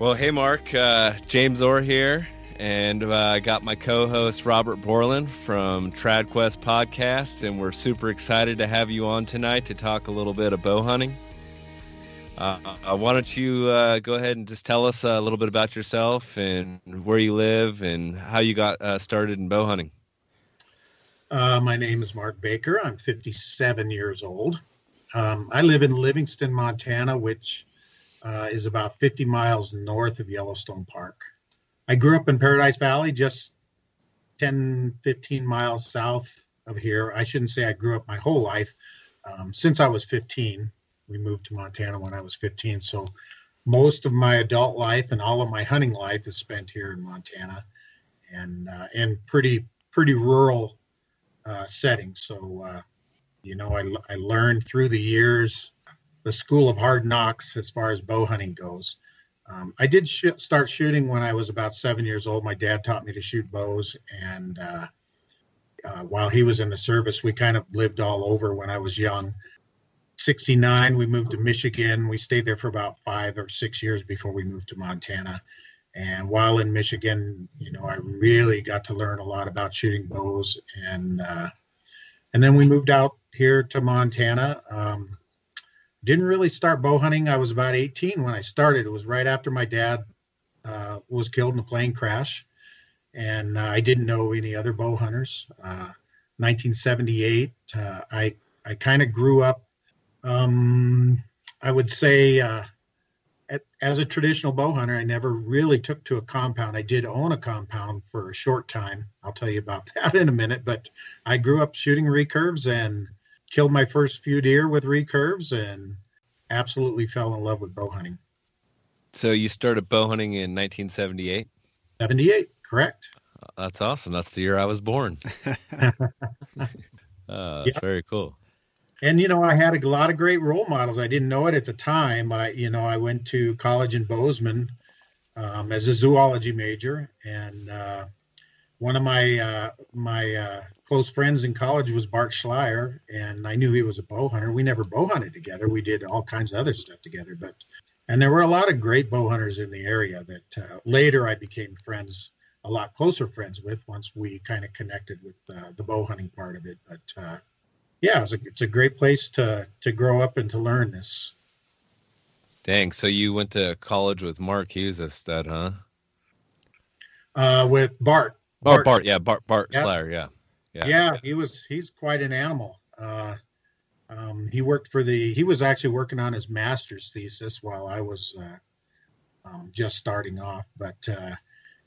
Well, hey, Mark. Uh, James Orr here, and uh, I got my co-host Robert Borland from TradQuest Podcast, and we're super excited to have you on tonight to talk a little bit of bow hunting. Uh, uh why don't you uh, go ahead and just tell us a little bit about yourself and where you live and how you got uh, started in bow hunting? my name is Mark Baker. I'm 57 years old. Um, I live in Livingston, Montana, which uh, is about 50 miles north of Yellowstone Park. I grew up in Paradise Valley, just 10, 15 miles south of here. I shouldn't say I grew up my whole life. Um, since I was 15, we moved to Montana when I was 15. So most of my adult life and all of my hunting life is spent here in Montana, and uh, in pretty pretty rural uh, settings. So uh, you know, I, I learned through the years the school of hard knocks as far as bow hunting goes. Um, I did sh- start shooting when I was about seven years old. My dad taught me to shoot bows, and uh, uh, while he was in the service, we kind of lived all over when I was young. 69, we moved to Michigan. We stayed there for about five or six years before we moved to Montana. And while in Michigan, you know, I really got to learn a lot about shooting bows. And uh, and then we moved out here to Montana. Um, didn't really start bow hunting. I was about 18 when I started. It was right after my dad uh, was killed in a plane crash, and uh, I didn't know any other bow hunters. Uh, 1978, uh, I I kind of grew up. Um, I would say uh, at, as a traditional bow hunter, I never really took to a compound. I did own a compound for a short time. I'll tell you about that in a minute. But I grew up shooting recurves and killed my first few deer with recurves and absolutely fell in love with bow hunting. So you started bow hunting in 1978? 78, correct. That's awesome. That's the year I was born. uh, that's yep. very cool. And you know, I had a lot of great role models. I didn't know it at the time. I, you know, I went to college in Bozeman um, as a zoology major, and uh, one of my uh, my uh, close friends in college was Bart Schleyer, and I knew he was a bow hunter. We never bow hunted together. We did all kinds of other stuff together, but and there were a lot of great bow hunters in the area that uh, later I became friends, a lot closer friends with once we kind of connected with uh, the bow hunting part of it. But uh, yeah, it's a, it's a great place to to grow up and to learn this. Dang! So you went to college with Mark Hughes, a stud, huh? Uh, with Bart. Bart. Oh, Bart. Yeah, Bart. Bart yep. Schleyer. Yeah. Yeah. yeah, he was. He's quite an animal. Uh, um, he worked for the. He was actually working on his master's thesis while I was uh, um, just starting off. But uh,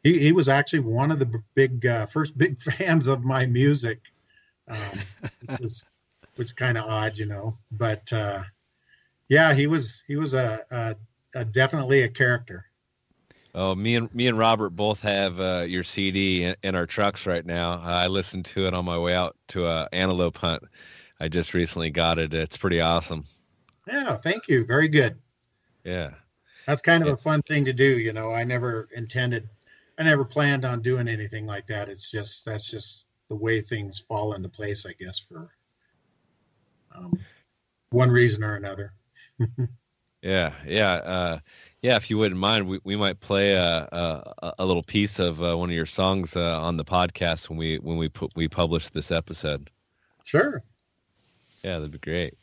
he he was actually one of the big uh, first big fans of my music, um, which was which kind of odd, you know. But uh, yeah, he was he was a, a, a definitely a character. Oh, me and me and Robert both have uh, your CD in, in, our trucks right now. I listened to it on my way out to a antelope hunt. I just recently got it. It's pretty awesome. Yeah, thank you. Very good. Yeah. That's kind of yeah. a fun thing to do, you know. I never intended I never planned on doing anything like that. It's just that's just the way things fall into place, I guess, for um, one reason or another. yeah, yeah. Uh, yeah, if you wouldn't mind, we, we might play a, a, a little piece of uh, one of your songs uh, on the podcast when we when we put we publish this episode. Sure. Yeah, that'd be great.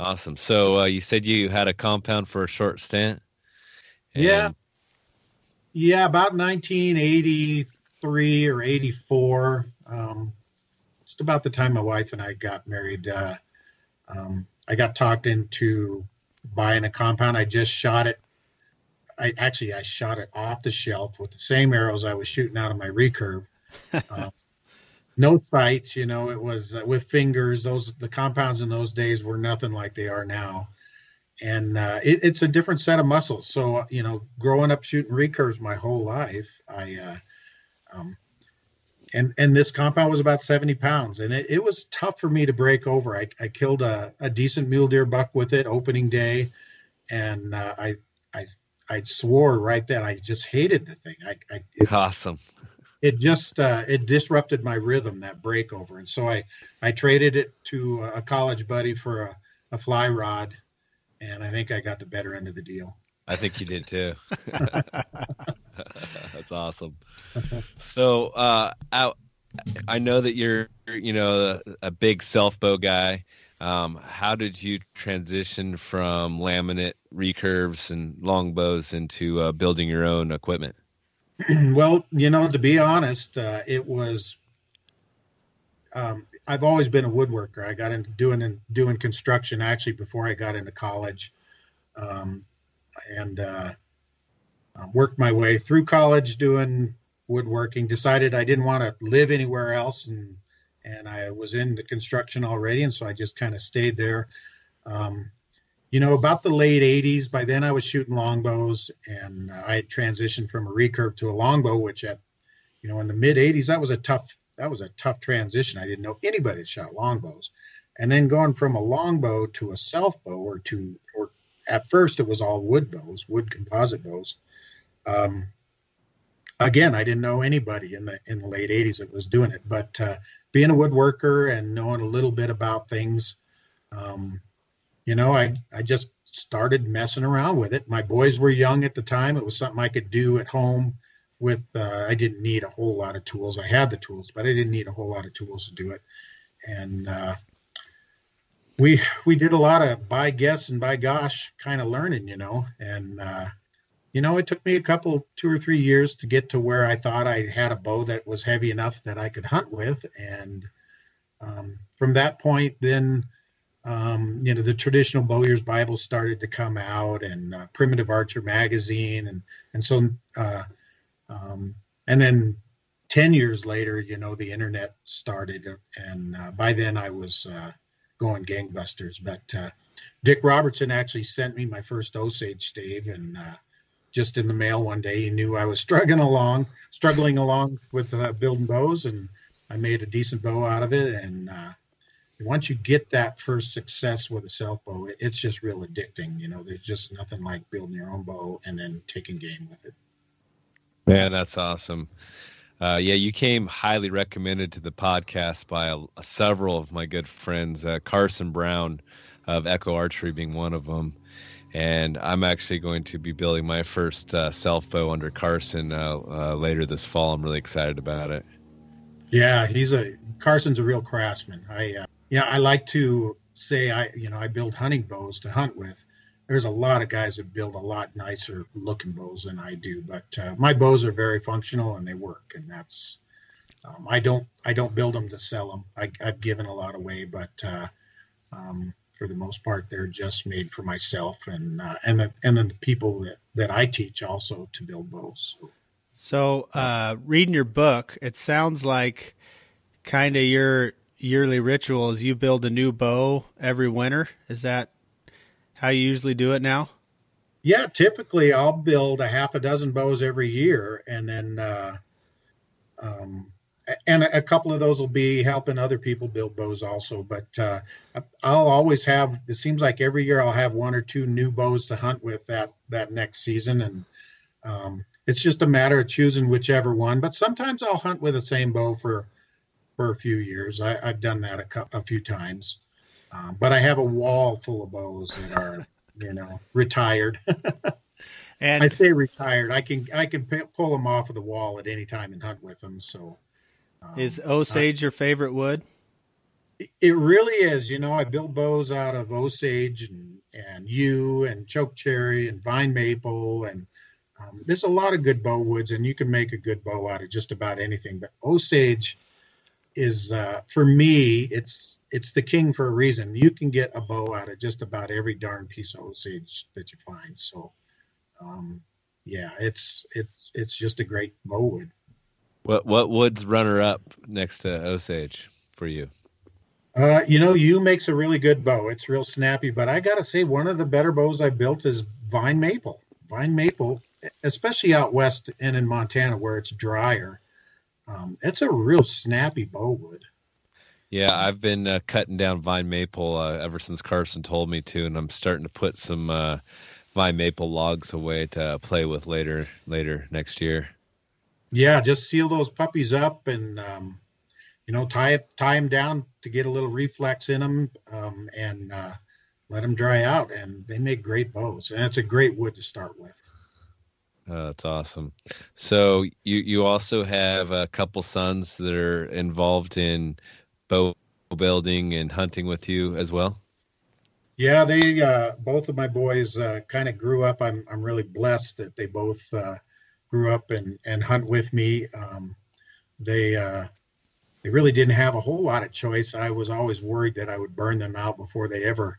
Awesome. So uh, you said you had a compound for a short stint. And... Yeah. Yeah, about 1983 or 84. Um, just about the time my wife and I got married. Uh, um, I got talked into buying a compound. I just shot it I actually I shot it off the shelf with the same arrows I was shooting out of my recurve. Uh, no sights, you know. It was uh, with fingers. Those the compounds in those days were nothing like they are now, and uh, it, it's a different set of muscles. So you know, growing up shooting recurves my whole life, I uh, um, and and this compound was about 70 pounds and it, it was tough for me to break over i, I killed a, a decent mule deer buck with it opening day and uh, i i I swore right then. I just hated the thing. I, I it, awesome. It just uh, it disrupted my rhythm that breakover, and so I I traded it to a college buddy for a, a fly rod, and I think I got the better end of the deal. I think you did too. That's awesome. So, uh, I, I know that you're, you know, a, a big self bow guy. Um, how did you transition from laminate recurves and longbows into uh, building your own equipment? well, you know, to be honest, uh, it was. Um, I've always been a woodworker. I got into doing doing construction actually before I got into college, um, and uh, worked my way through college doing woodworking. Decided I didn't want to live anywhere else, and and I was in the construction already, and so I just kind of stayed there. Um, you know, about the late 80s, by then I was shooting longbows, and I had transitioned from a recurve to a longbow, which at, you know, in the mid 80s, that was a tough that was a tough transition. I didn't know anybody that shot longbows, and then going from a longbow to a self bow, or to or at first it was all wood bows, wood composite bows. Um, again, I didn't know anybody in the in the late 80s that was doing it, but uh, being a woodworker and knowing a little bit about things, um, you know, I I just started messing around with it. My boys were young at the time. It was something I could do at home with uh, I didn't need a whole lot of tools. I had the tools, but I didn't need a whole lot of tools to do it. And uh, we we did a lot of by guess and by gosh kind of learning, you know. And uh, you know, it took me a couple, two or three years to get to where I thought I had a bow that was heavy enough that I could hunt with. And um, from that point, then, um, you know, the traditional Bowyer's Bible started to come out and uh, Primitive Archer magazine. And, and so, uh, um, and then 10 years later, you know, the internet started. And uh, by then I was uh, going gangbusters. But uh, Dick Robertson actually sent me my first Osage stave. And, uh, just in the mail one day. He knew I was struggling along, struggling along with uh, building bows, and I made a decent bow out of it. And uh, once you get that first success with a self bow, it, it's just real addicting. You know, there's just nothing like building your own bow and then taking game with it. Man, that's awesome. Uh, yeah, you came highly recommended to the podcast by a, a, several of my good friends, uh, Carson Brown of Echo Archery being one of them and I'm actually going to be building my first uh, self bow under Carson uh, uh, later this fall. I'm really excited about it. Yeah, he's a Carson's a real craftsman. I uh, yeah, I like to say I you know I build hunting bows to hunt with. There's a lot of guys that build a lot nicer looking bows than I do, but uh, my bows are very functional and they work, and that's um, I don't I don't build them to sell them. I, have given a lot away, but uh, um, for the most part, they're just made for myself and uh, and the, and then the people that, that I teach also to build bows. So, so uh, reading your book, it sounds like kind of your yearly ritual is you build a new bow every winter. Is that how you usually do it now? Yeah, typically I'll build a half a dozen bows every year, and then uh, um, and a, couple of those will be helping other people build bows also. But uh, I'll always have. It seems like every year I'll have one or two new bows to hunt with that that next season, and um, it's just a matter of choosing whichever one. But sometimes I'll hunt with the same bow for for a few years. I, have done that a, a, few times, um, but I have a wall full of bows that are you know retired. and I say retired. I can I can pull them off of the wall at any time and hunt with them. So is Osage your favorite wood? It really is. You know, I build bows out of Osage and, and yew and chokecherry and vine maple. And um, there's a lot of good bow woods, and you can make a good bow out of just about anything. But Osage is, uh, for me, it's it's the king for a reason. You can get a bow out of just about every darn piece of Osage that you find. So, um, yeah, it's it's it's just a great bow wood. What what wood's runner up next to Osage for you? Uh, you know, yew makes a really good bow. It's real snappy, but I gotta say, one of the better bows I built is vine maple. Vine maple, especially out west and in Montana where it's drier, um, it's a real snappy bow wood. Yeah, I've been uh, cutting down vine maple uh, ever since Carson told me to, and I'm starting to put some uh, vine maple logs away to play with later later next year. Yeah, just seal those puppies up and um, you know tie tie them down to get a little reflex in them, um, and uh, let them dry out, and they make great bows. And it's a great wood to start with. Oh, that's awesome. So you you also have a couple sons that are involved in bow building and hunting with you as well. Yeah, they uh, both of my boys uh, kind of grew up. I'm I'm really blessed that they both uh, grew up and and hunt with me. Um, they uh, they really didn't have a whole lot of choice. I was always worried that I would burn them out before they ever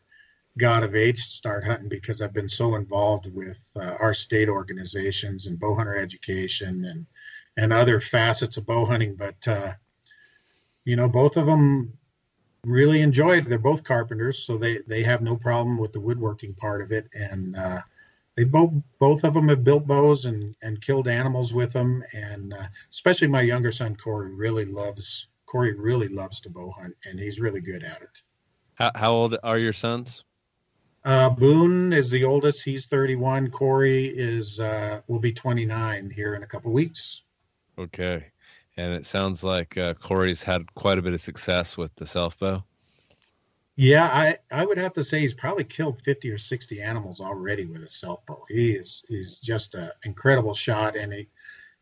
got of age to start hunting because I've been so involved with uh, our state organizations and bow hunter education and and other facets of bow hunting. But uh, you know, both of them really enjoy it. They're both carpenters, so they they have no problem with the woodworking part of it. And uh, they both both of them have built bows and and killed animals with them. And uh, especially my younger son Corey really loves Corey really loves to bow hunt, and he's really good at it. How, how old are your sons? Uh, Boone is the oldest. He's 31. Corey is uh, will be 29 here in a couple weeks. Okay, and it sounds like uh, Corey's had quite a bit of success with the self bow. Yeah, I, I would have to say he's probably killed 50 or 60 animals already with a self bow. He is he's just an incredible shot, and he,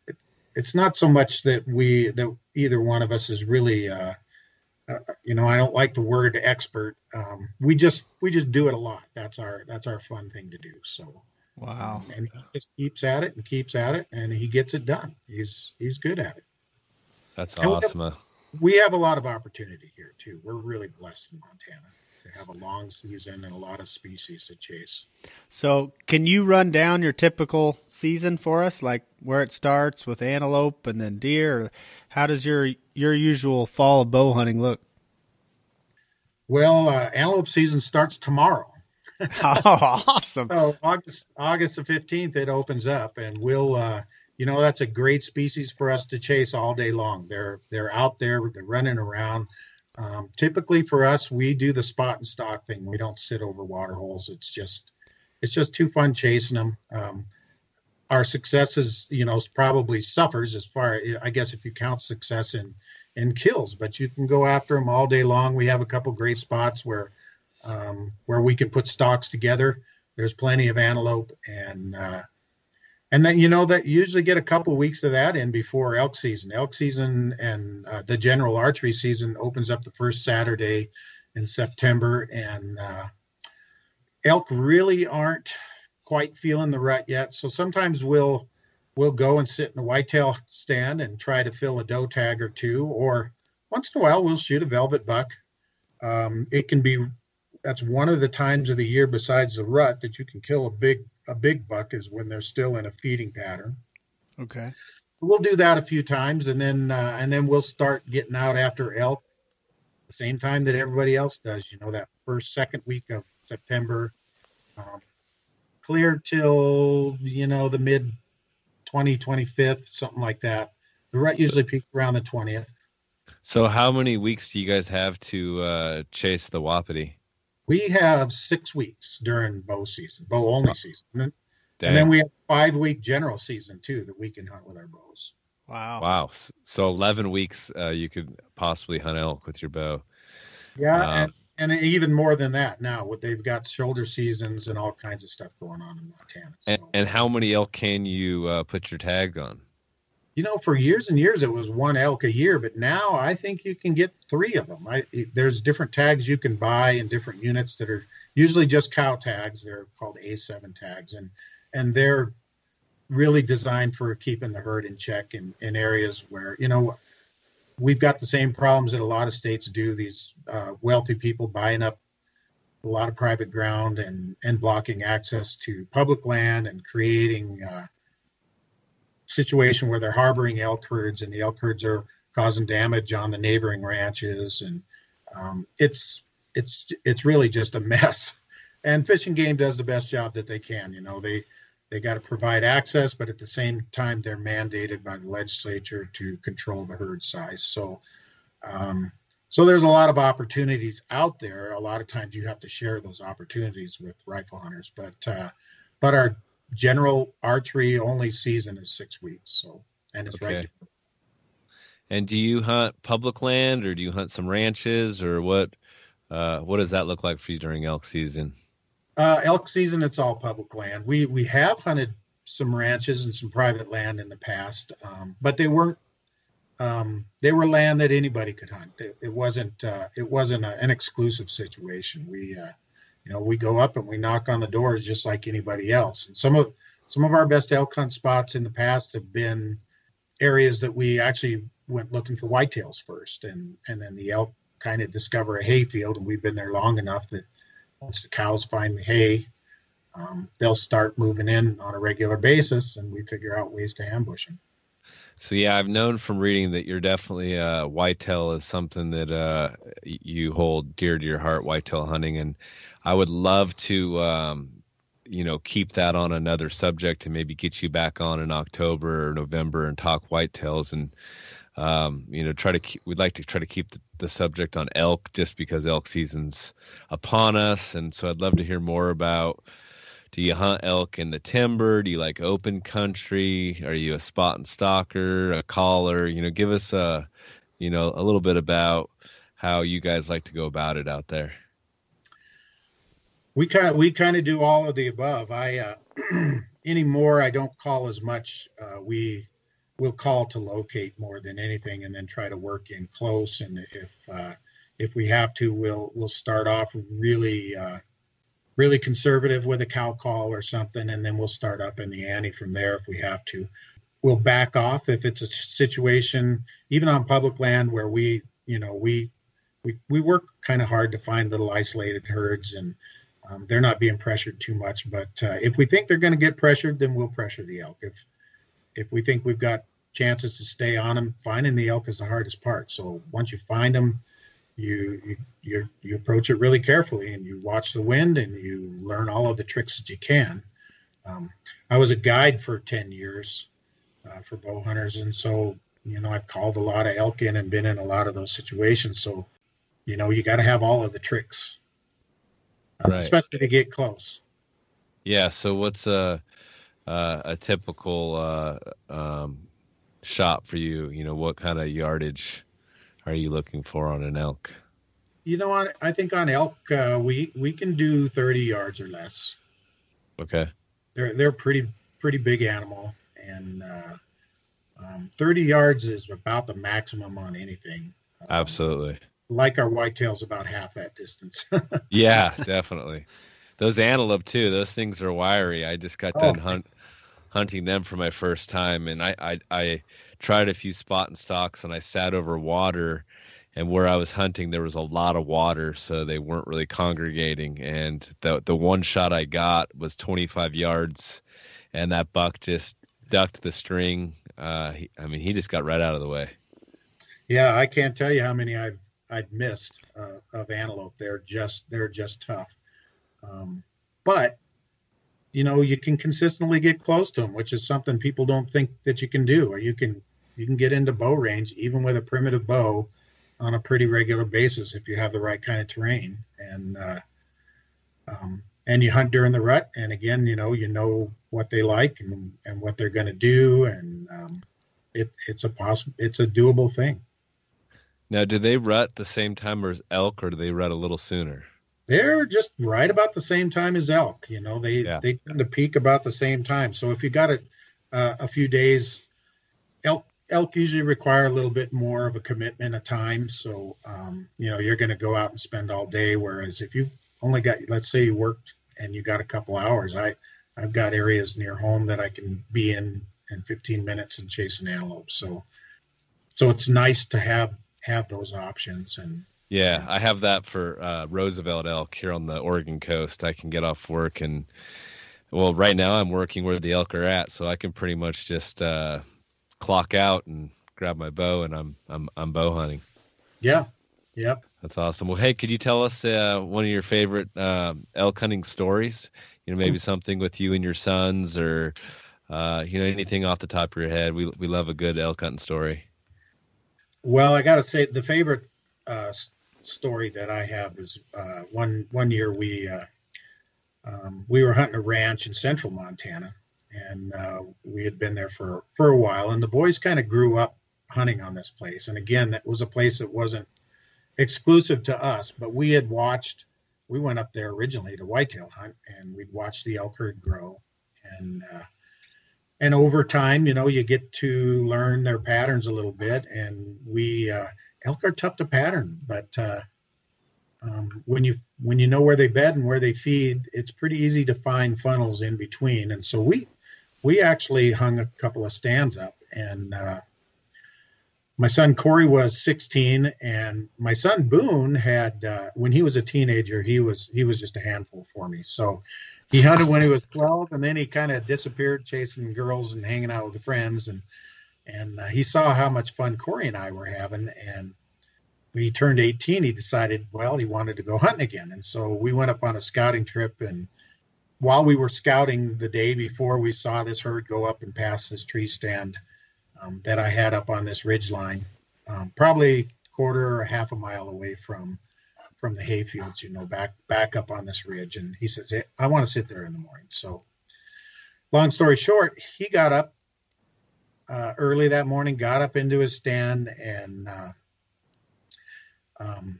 it, it's not so much that we that either one of us is really uh, uh, you know, I don't like the word expert. Um, we just we just do it a lot. That's our that's our fun thing to do. So wow, um, and he just keeps at it and keeps at it, and he gets it done. He's he's good at it. That's and awesome. We have, we have a lot of opportunity here too. We're really blessed in Montana to have a long season and a lot of species to chase. So, can you run down your typical season for us, like where it starts with antelope and then deer? how does your your usual fall of bow hunting look? Well, uh, antelope season starts tomorrow. oh, awesome! So August August the fifteenth, it opens up, and we'll. Uh, you know that's a great species for us to chase all day long. They're they're out there, they're running around. Um, typically for us, we do the spot and stalk thing. We don't sit over water holes. It's just it's just too fun chasing them. Um, our successes, you know, probably suffers as far, I guess, if you count success in in kills. But you can go after them all day long. We have a couple great spots where um, where we can put stalks together. There's plenty of antelope, and uh, and then you know that you usually get a couple of weeks of that in before elk season. Elk season and uh, the general archery season opens up the first Saturday in September, and uh, elk really aren't quite feeling the rut yet. So sometimes we'll we'll go and sit in a whitetail stand and try to fill a doe tag or two, or once in a while we'll shoot a velvet buck. Um, it can be that's one of the times of the year besides the rut that you can kill a big a big buck is when they're still in a feeding pattern. Okay. We'll do that a few times, and then uh, and then we'll start getting out after elk the same time that everybody else does. You know that first second week of September. Um, clear till you know the mid 20 25th something like that the rut usually peaks around the 20th so how many weeks do you guys have to uh, chase the wapiti we have six weeks during bow season bow only season and then, and then we have five week general season too that we can hunt with our bows. Wow. Wow. So 11 weeks uh, you could possibly hunt elk with your bow. Yeah um, and and even more than that now what they've got shoulder seasons and all kinds of stuff going on in montana so. and, and, how many elk can you uh, put your tag on you know for years and years it was one elk a year but now i think you can get three of them I, there's different tags you can buy in different units that are usually just cow tags they're called a7 tags and and they're really designed for keeping the herd in check in, in areas where you know we've got the same problems that a lot of states do. These uh, wealthy people buying up a lot of private ground and and blocking access to public land and creating uh, situation where they're harboring elk herds and the elk herds are causing damage on the neighboring ranches and um, it's it's it's really just a mess. And fishing Game does the best job that they can. You know they they got to provide access, but at the same time, they're mandated by the legislature to control the herd size. So, um, so there's a lot of opportunities out there. A lot of times, you have to share those opportunities with rifle hunters. But, uh, but our general archery only season is six weeks. So, and it's okay. right. And do you hunt public land, or do you hunt some ranches, or what? uh, what does that look like for you during elk season? Uh, elk season, it's all public land. We we have hunted some ranches and some private land in the past, um, but they weren't. Um, they were land that anybody could hunt. It, it wasn't. Uh, it wasn't a, an exclusive situation. We, uh, you know, we go up and we knock on the doors just like anybody else. And some of some of our best elk hunt spots in the past have been areas that we actually went looking for whitetails first, and and then the elk kind of discover a hay field, and we've been there long enough that once the cows find the hay, um, they'll start moving in on a regular basis, and we figure out ways to ambush them. So yeah, I've known from reading that you're definitely uh, whitetail is something that uh, you hold dear to your heart, whitetail hunting, and I would love to, um, you know, keep that on another subject and maybe get you back on in October or November and talk whitetails and um, you know, try to keep, we'd like to try to keep the, the, subject on elk just because elk season's upon us. And so I'd love to hear more about, do you hunt elk in the timber? Do you like open country? Are you a spot and stalker, a caller? You know, give us a, you know, a little bit about how you guys like to go about it out there. We kind of, we kind of do all of the above. I, uh, anymore, I don't call as much. Uh, we, we'll call to locate more than anything, and then try to work in close. And if uh, if we have to, we'll we'll start off really uh, really conservative with a cow call or something, and then we'll start up in the ante from there if we have to. We'll back off if it's a situation, even on public land where we, you know, we we we work kind of hard to find little isolated herds and. Um, they're not being pressured too much, but uh, if we think they're going to get pressured, then we'll pressure the elk. If if we think we've got chances to stay on them, finding the elk is the hardest part. So once you find them, you you you, approach it really carefully and you watch the wind and you learn all of the tricks that you can. Um, I was a guide for 10 years uh, for bow hunters, and so you know I've called a lot of elk in and been in a lot of those situations. So you know you got to have all of the tricks, right. especially to get close. Yeah. So what's a uh, a typical uh, um, shot for you? You know, what kind of yardage are you looking for on an elk? You know, I, I think on elk uh, we we can do 30 yards or less. Okay. They're they're pretty pretty big animal, and uh, um, 30 yards is about the maximum on anything. Um, Absolutely. Like our whitetails, about half that distance. yeah, definitely. Those antelope too. Those things are wiry. I just got oh, done hunt hunting them for my first time, and I, I I tried a few spot and stalks, and I sat over water, and where I was hunting there was a lot of water, so they weren't really congregating. And the the one shot I got was 25 yards, and that buck just ducked the string. Uh, he, I mean, he just got right out of the way. Yeah, I can't tell you how many I've I've missed uh, of antelope. They're just they're just tough. Um, but you know you can consistently get close to them which is something people don't think that you can do. Or you can you can get into bow range even with a primitive bow on a pretty regular basis if you have the right kind of terrain. And uh, um, and you hunt during the rut. And again you know you know what they like and, and what they're going to do. And um, it, it's a possible it's a doable thing now do they rut the same time as elk or do they rut a little sooner they're just right about the same time as elk. You know, they yeah. they tend to peak about the same time. So if you got it uh, a few days, elk elk usually require a little bit more of a commitment of time. So um, you know, you're going to go out and spend all day. Whereas if you only got, let's say you worked and you got a couple hours, I I've got areas near home that I can be in in 15 minutes and chase an antelope. So so it's nice to have have those options and yeah, I have that for uh, Roosevelt elk here on the Oregon coast. I can get off work and, well, right now I'm working where the elk are at, so I can pretty much just uh, clock out and grab my bow, and I'm I'm I'm bow hunting. Yeah, yep. That's awesome. Well, hey, could you tell us uh, one of your favorite um, elk hunting stories? You know, maybe something with you and your sons, or uh, you know, anything off the top of your head. We we love a good elk hunting story. Well, I got to say the favorite uh, story that I have is uh, one one year we uh, um, we were hunting a ranch in central Montana, and uh, we had been there for for a while, and the boys kind of grew up hunting on this place. And again, that was a place that wasn't exclusive to us, but we had watched. We went up there originally to whitetail hunt, and we'd watched the elk herd grow, and uh, and over time, you know, you get to learn their patterns a little bit. And we uh, elk are tough to pattern, but uh, um, when you when you know where they bed and where they feed, it's pretty easy to find funnels in between. And so we we actually hung a couple of stands up, and uh, my son Corey was 16, and my son Boone had uh, when he was a teenager, he was he was just a handful for me. So he hunted when he was 12, and then he kind of disappeared chasing girls and hanging out with friends, and and uh, he saw how much fun Corey and I were having, and when he turned 18, he decided, well, he wanted to go hunting again. And so we went up on a scouting trip. And while we were scouting the day before, we saw this herd go up and pass this tree stand um, that I had up on this ridge line, um, probably quarter or half a mile away from from the hay fields, you know, back back up on this ridge. And he says, hey, I want to sit there in the morning. So long story short, he got up uh, early that morning, got up into his stand and uh, um,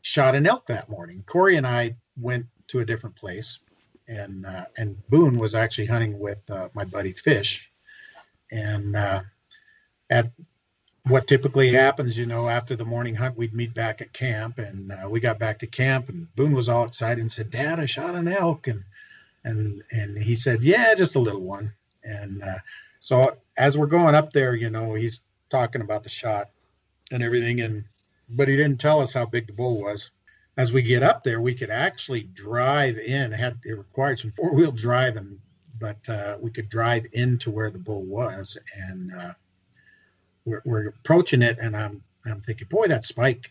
shot an elk that morning. Corey and I went to a different place, and uh, and Boone was actually hunting with uh, my buddy Fish, and uh, at what typically happens, you know, after the morning hunt, we'd meet back at camp, and uh, we got back to camp, and Boone was all excited and said, "Dad, I shot an elk," and and and he said, "Yeah, just a little one," and uh, so as we're going up there, you know, he's talking about the shot and everything, and but he didn't tell us how big the bull was. As we get up there, we could actually drive in. It had it required some four wheel driving, but uh, we could drive into where the bull was, and uh, we're, we're approaching it, and I'm I'm thinking, boy, that spike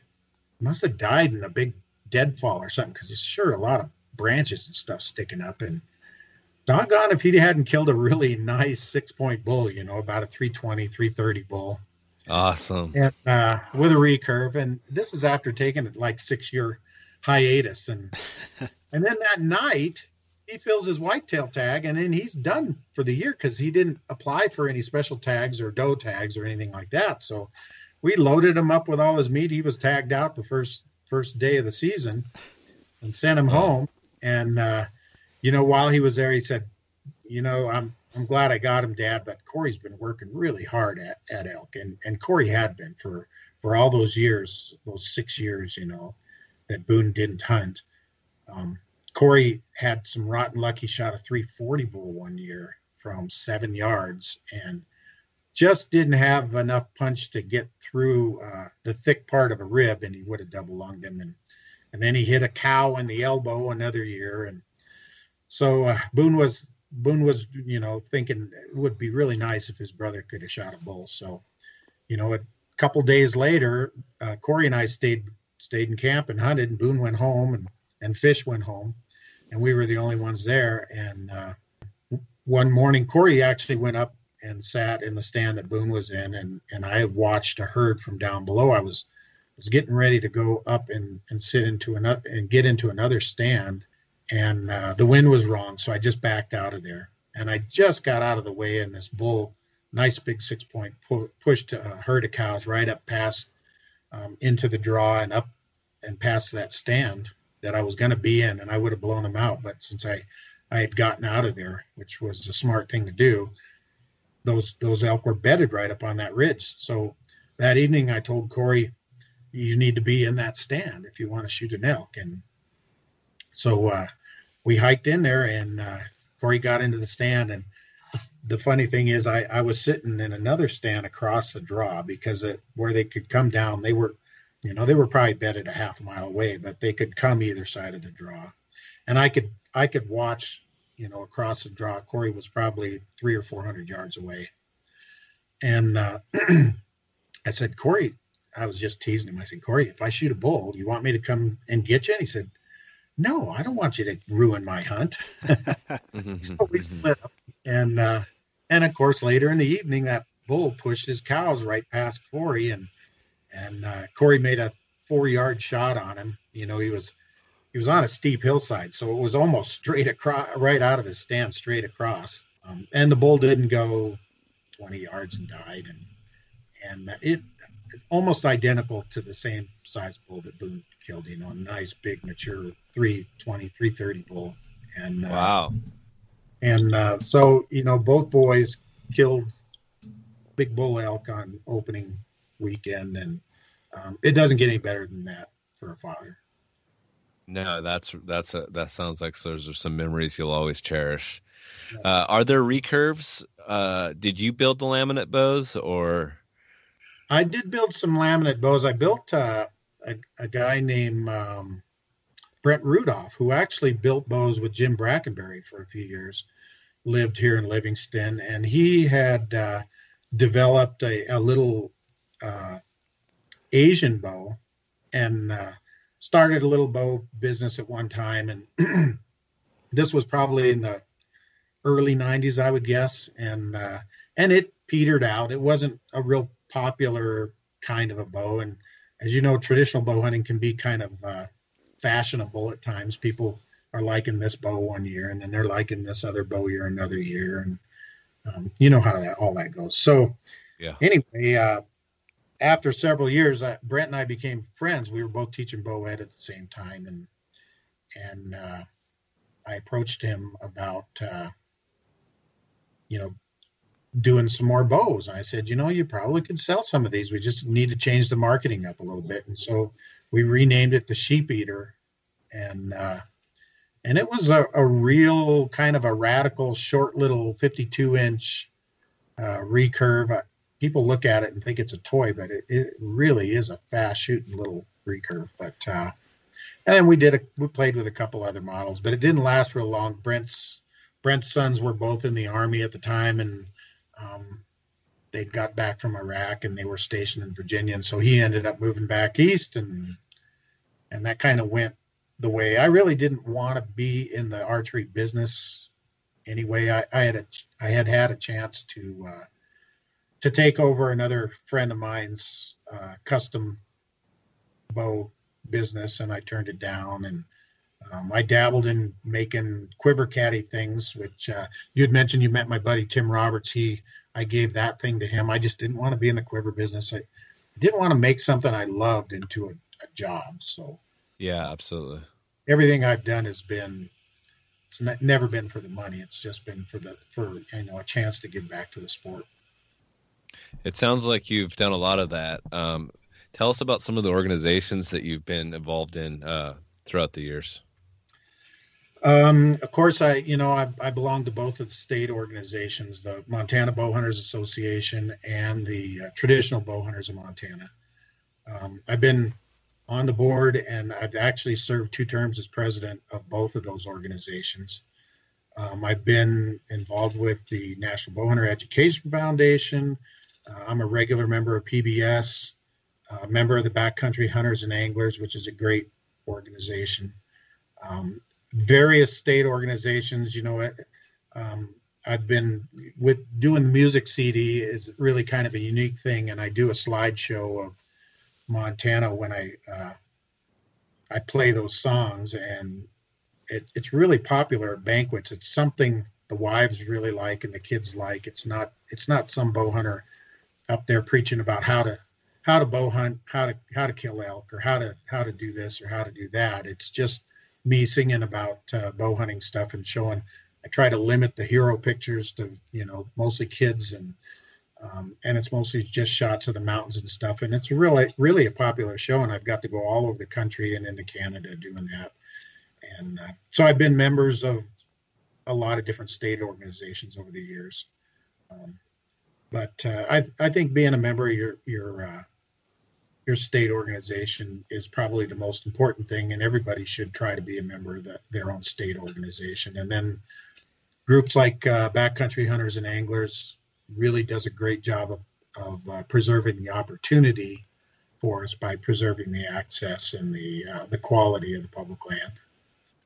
must have died in a big deadfall or something, because it's sure a lot of branches and stuff sticking up, and doggone if he hadn't killed a really nice six point bull, you know, about a 320, 330 bull. Awesome. And uh, with a recurve, and this is after taking it like six year hiatus, and and then that night he fills his whitetail tag, and then he's done for the year because he didn't apply for any special tags or doe tags or anything like that. So we loaded him up with all his meat. He was tagged out the first first day of the season, and sent him home. And uh, you know, while he was there, he said, "You know, I'm I'm glad I got him, Dad. But Corey's been working really hard at, at elk, and and Corey had been for for all those years, those six years, you know, that Boone didn't hunt. Um, Corey had some rotten luck. He shot a 340 bull one year from seven yards, and just didn't have enough punch to get through uh, the thick part of a rib, and he would have double lunged him. And and then he hit a cow in the elbow another year, and so uh, Boone was Boone was, you know, thinking it would be really nice if his brother could have shot a bull. So, you know, a couple days later, uh, Corey and I stayed stayed in camp and hunted. And Boone went home, and and Fish went home, and we were the only ones there. And uh, one morning, Corey actually went up and sat in the stand that Boone was in, and and I watched a herd from down below. I was was getting ready to go up and and sit into another and get into another stand and uh, the wind was wrong, so I just backed out of there. And I just got out of the way, and this bull, nice big six point, pu- pushed a herd of cows right up past um, into the draw and up and past that stand that I was going to be in, and I would have blown them out. But since I I had gotten out of there, which was a smart thing to do, those those elk were bedded right up on that ridge. So that evening, I told Corey, "You need to be in that stand if you want to shoot an elk." And so uh, we hiked in there and uh, Corey got into the stand. And the funny thing is, I, I was sitting in another stand across the draw because it, where they could come down, they were, you know, they were probably bedded a half a mile away, but they could come either side of the draw. And I could, I could watch, you know, across the draw. Corey was probably three or 400 yards away. And uh, I said, Corey, I was just teasing him. I said, Corey, if I shoot a bull, you want me to come and get you? And he said, no, I don't want you to ruin my hunt. so we split up. And, uh, and of course, later in the evening, that bull pushed his cows right past Corey, and and uh, Corey made a four yard shot on him. You know, he was he was on a steep hillside, so it was almost straight across, right out of his stand, straight across. Um, and the bull didn't go 20 yards and died, and and it it's almost identical to the same size bull that Boone killed. You know, a nice big mature 320, 330 bull. And uh, wow. And uh, so you know, both boys killed big bull elk on opening weekend, and um, it doesn't get any better than that for a father. No, that's that's a, that sounds like those are some memories you'll always cherish. Uh, are there recurves? Uh, did you build the laminate bows or? I did build some laminate bows. I built uh, a, a guy named um, Brett Rudolph, who actually built bows with Jim Brackenbury for a few years, lived here in Livingston, and he had uh, developed a, a little uh, Asian bow and uh, started a little bow business at one time. And this was probably in the early 90s, I would guess. And, uh, and it petered out. It wasn't a real popular kind of a bow. And as you know, traditional bow hunting can be kind of uh, fashionable at times. People are liking this bow one year, and then they're liking this other bow year another year, and um, you know how that all that goes. So, yeah. Anyway, uh, after several years, uh, Brent and I became friends. We were both teaching bow ed at the same time, and and uh, I approached him about uh, you know doing some more bows. I said, you know, you probably could sell some of these. We just need to change the marketing up a little bit. And so we renamed it the Sheep Eater, and uh, and it was a, a real kind of a radical, short little 52 inch uh, recurve. People look at it and think it's a toy, but it, it really is a fast shooting little recurve. But uh, and we did a, we played with a couple other models, but it didn't last real long. Brent's Brent's sons were both in the army at the time, and um, they'd got back from Iraq and they were stationed in Virginia, and so he ended up moving back east, and and that kind of went the way I really didn't want to be in the archery business anyway. I, I had a I had had a chance to uh, to take over another friend of mine's uh, custom bow business, and I turned it down and. Um, I dabbled in making quiver caddy things, which uh, you had mentioned. You met my buddy Tim Roberts. He, I gave that thing to him. I just didn't want to be in the quiver business. I, I didn't want to make something I loved into a, a job. So, yeah, absolutely. Everything I've done has been. It's not, never been for the money. It's just been for the for you know a chance to give back to the sport. It sounds like you've done a lot of that. Um, tell us about some of the organizations that you've been involved in uh, throughout the years. Um, of course, I you know I, I belong to both of the state organizations, the Montana Bowhunters Association and the uh, Traditional Bowhunters of Montana. Um, I've been on the board and I've actually served two terms as president of both of those organizations. Um, I've been involved with the National Bowhunter Education Foundation. Uh, I'm a regular member of PBS, a member of the Backcountry Hunters and Anglers, which is a great organization. Um, various state organizations. You know, um, I've been with doing the music CD is really kind of a unique thing, and I do a slideshow of Montana when I uh, I play those songs, and it, it's really popular at banquets. It's something the wives really like and the kids like. It's not it's not some bow hunter up there preaching about how to how to bow hunt, how to how to kill elk, or how to how to do this or how to do that. It's just me singing about uh, bow hunting stuff and showing. I try to limit the hero pictures to you know mostly kids and um, and it's mostly just shots of the mountains and stuff. And it's really really a popular show, and I've got to go all over the country and into Canada doing that. And uh, so I've been members of a lot of different state organizations over the years. Um, but uh, I I think being a member of your your uh, your state organization is probably the most important thing, and everybody should try to be a member of the, their own state organization. And then groups like uh, Backcountry Hunters and Anglers really does a great job of, of uh, preserving the opportunity for us by preserving the access and the uh, the quality of the public land.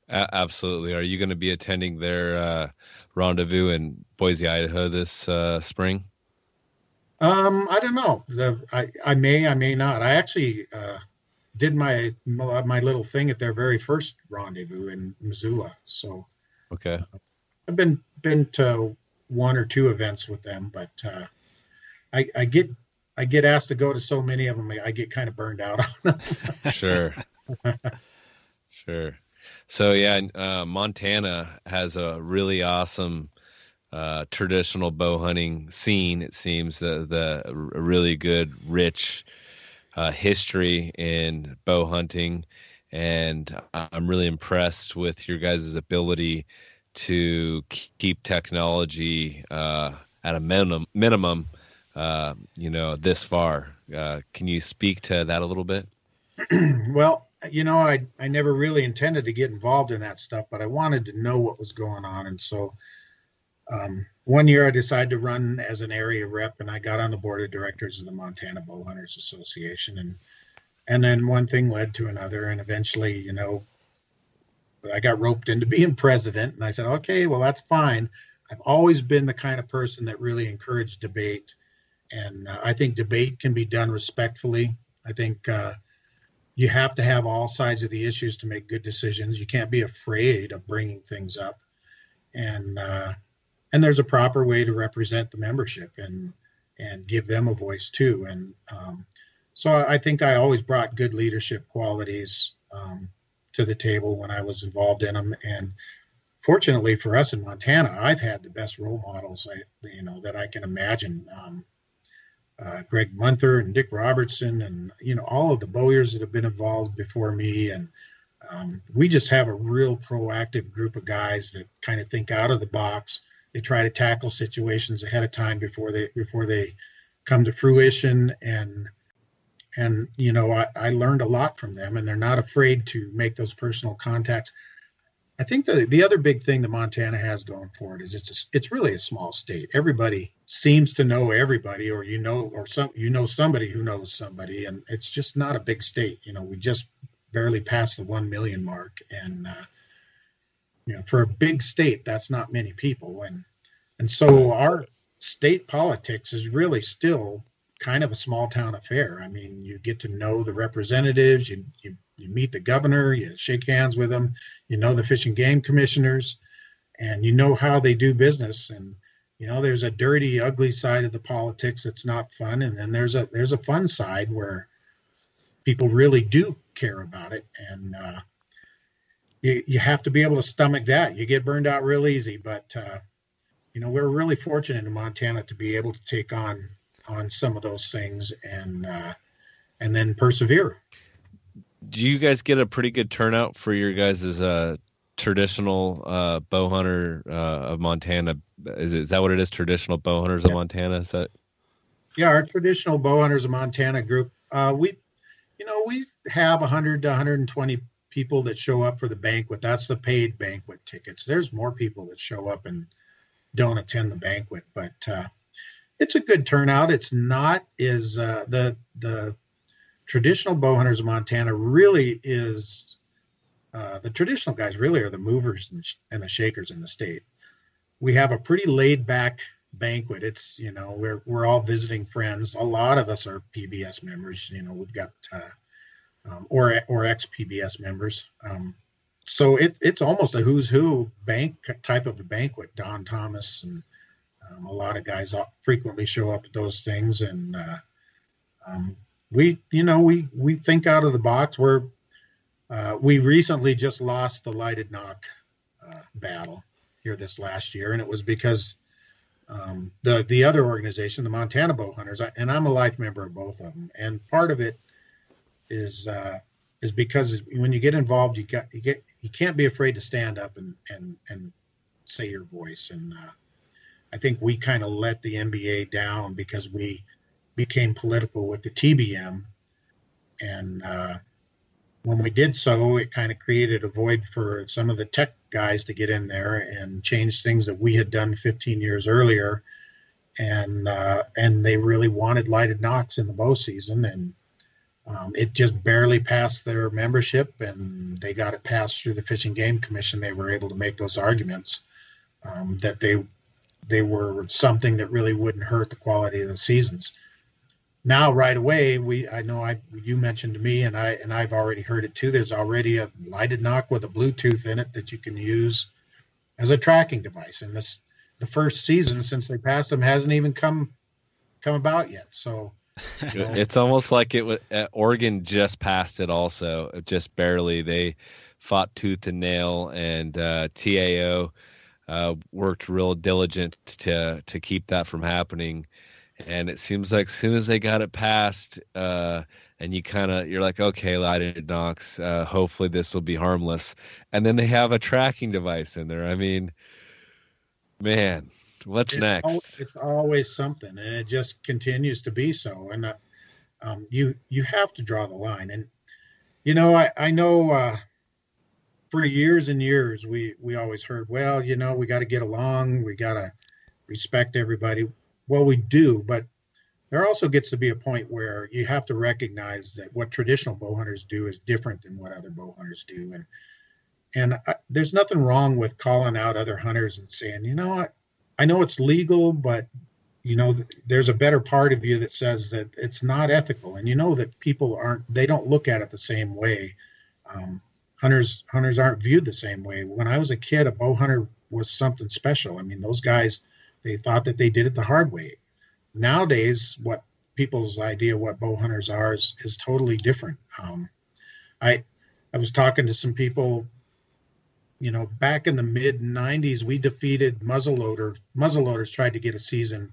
absolutely. Are you going to be attending their uh, rendezvous in Boise, Idaho this uh, spring? Um, I don't know. The, I, I may, I may not. I actually uh, did my my little thing at their very first rendezvous in Missoula. So, okay, I've been been to one or two events with them, but uh, I, I get I get asked to go to so many of them, I get kind of burned out on them. sure. sure. So yeah, uh, Montana has a really awesome uh, traditional bow hunting scene. It seems uh, the really good, rich uh, history in bow hunting, and I'm really impressed with your guys' ability to keep technology uh, at a minimum. Minimum, uh, you know, this far. Uh, can you speak to that a little bit? well, you know, I I never really intended to get involved in that stuff, but I wanted to know what was going on, and so um, one year I decided to run as an area rep, and I got on the board of directors of the Montana Bow Hunters Association, and and then one thing led to another, and eventually, you know, I got roped into being president, and I said, okay, well that's fine. I've always been the kind of person that really encouraged debate, and uh, I think debate can be done respectfully. I think uh, you have to have all sides of the issues to make good decisions. You can't be afraid of bringing things up, and uh, and there's a proper way to represent the membership and and give them a voice too. And um, so I think I always brought good leadership qualities um, to the table when I was involved in them. And fortunately for us in Montana, I've had the best role models I, you know that I can imagine. Um, uh, Greg Munther and Dick Robertson, and you know all of the bowyers that have been involved before me, and um, we just have a real proactive group of guys that kind of think out of the box. They try to tackle situations ahead of time before they before they come to fruition, and and you know I, I learned a lot from them, and they're not afraid to make those personal contacts. I think the the other big thing that Montana has going for it is it's a, it's really a small state. Everybody seems to know everybody, or you know, or some you know somebody who knows somebody, and it's just not a big state. You know, we just barely passed the one million mark, and uh, you know, for a big state, that's not many people, and and so our state politics is really still kind of a small town affair. I mean, you get to know the representatives, you you you meet the governor, you shake hands with them, you know the fish and game commissioners, and you know how they do business. And you know there's a dirty, ugly side of the politics that's not fun, and then there's a there's a fun side where people really do care about it, and uh, you you have to be able to stomach that. You get burned out real easy, but uh, you know we're really fortunate in Montana to be able to take on on some of those things and uh, and then persevere do you guys get a pretty good turnout for your guys' uh, traditional uh, bow hunter uh, of Montana? Is, it, is that what it is? Traditional bow hunters yeah. of Montana? Is that? Yeah, our traditional bow hunters of Montana group. Uh, we, you know, we have 100 to 120 people that show up for the banquet. That's the paid banquet tickets. There's more people that show up and don't attend the banquet, but uh, it's a good turnout. It's not is uh, the the traditional bow hunters of Montana really is uh, the traditional guys really are the movers and, sh- and, the shakers in the state. We have a pretty laid back banquet. It's you know we're we're all visiting friends. A lot of us are PBS members. You know we've got uh, um, or or ex PBS members. Um, so it, it's almost a who's who bank type of a banquet. Don Thomas and um, a lot of guys frequently show up at those things, and uh, um, we you know we we think out of the box. We're uh, we recently just lost the lighted nock uh, battle here this last year, and it was because um, the the other organization, the Montana Bow Hunters, and I'm a life member of both of them, and part of it is uh, is because when you get involved, you got you get you can't be afraid to stand up and and and say your voice, and uh, I think we kind of let the MBA down because we became political with the TBM. And uh, when we did so, it kind of created a void for some of the tech guys to get in there and change things that we had done 15 years earlier. And uh, and they really wanted lighted nocks in the bow season, and um, it just barely passed their membership, and they got it passed through the Fish and Game Commission. They were able to make those arguments um, that they they were something that really wouldn't hurt the quality of the seasons. Now right away we i know i you mentioned to me and i and i've already heard it too. There's already a lighted nock with a bluetooth in it that you can use as a tracking device. And this the first season since they passed them hasn't even come come about yet. So it's almost like it was uh, Oregon just passed it also, just barely. They fought tooth and nail, and uh, TAO uh, worked real diligent to to keep that from happening. And it seems like as soon as they got it passed, uh, and you kind of you're like, okay, lighted nocks. Uh, hopefully this will be harmless. And then they have a tracking device in there. I mean, man, what's it's next? Al- it's always something, and it just continues to be so. And uh, um, you you have to draw the line. And you know, I I know uh, for years and years we we always heard, well, you know, we got to get along, we got to respect everybody. Well, we do, but there also gets to be a point where you have to recognize that what traditional bow hunters do is different than what other bow hunters do, and and I, there's nothing wrong with calling out other hunters and saying, you know what, I know it's legal, but you know there's a better part of you that says that it's not ethical, and you know that people aren't they don't look at it the same way. Um, hunters hunters aren't viewed the same way. When I was a kid, a bow hunter was something special. I mean, those guys they thought that they did it the hard way. Nowadays, what people's idea what bow hunters are is, is totally different. Um, I I was talking to some people you know, back in the mid 90s, we defeated muzzleloader. Muzzleloaders tried to get a season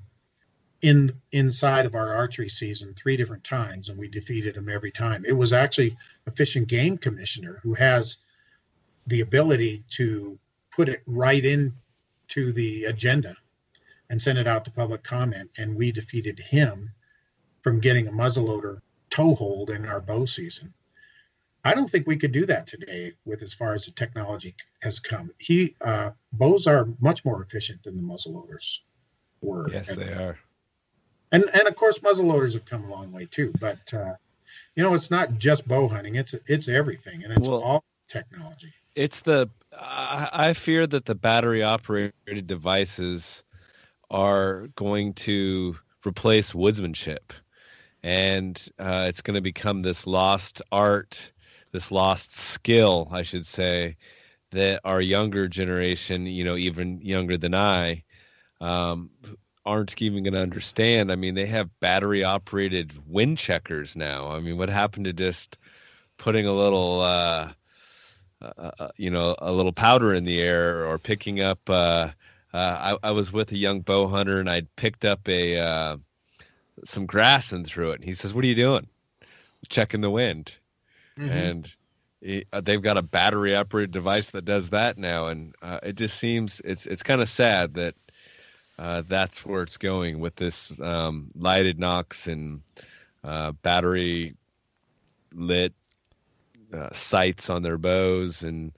in inside of our archery season three different times, and we defeated them every time. It was actually a fish and game commissioner who has the ability to put it right into the agenda and send it out to public comment, and we defeated him from getting a muzzleloader toehold in our bow season. I don't think we could do that today with as far as the technology has come. He uh, bows are much more efficient than the muzzleloaders were. Yes, they are. And and of course muzzleloaders have come a long way too. But uh, you know, it's not just bow hunting; it's it's everything, and it's well, all technology. It's the I, I fear that the battery operated devices are going to replace woodsmanship and uh, it's going to become this lost art this lost skill, I should say, that our younger generation, you know, even younger than I, um, aren't even going to understand. I mean, they have battery operated wind checkers now. I mean, what happened to just putting a little, uh, uh, uh you know, a little powder in the air or picking up? Uh, uh, I, I, was with a young bow hunter and I'd picked up a uh, some grass and threw it. And he says, "What are you doing?" Checking the wind mm-hmm. and he, uh, they've got a battery operated device that does that now, and uh, it just seems it's it's kind of sad that uh, that's where it's going with this um, lighted nocks and uh, battery lit uh, sights on their bows and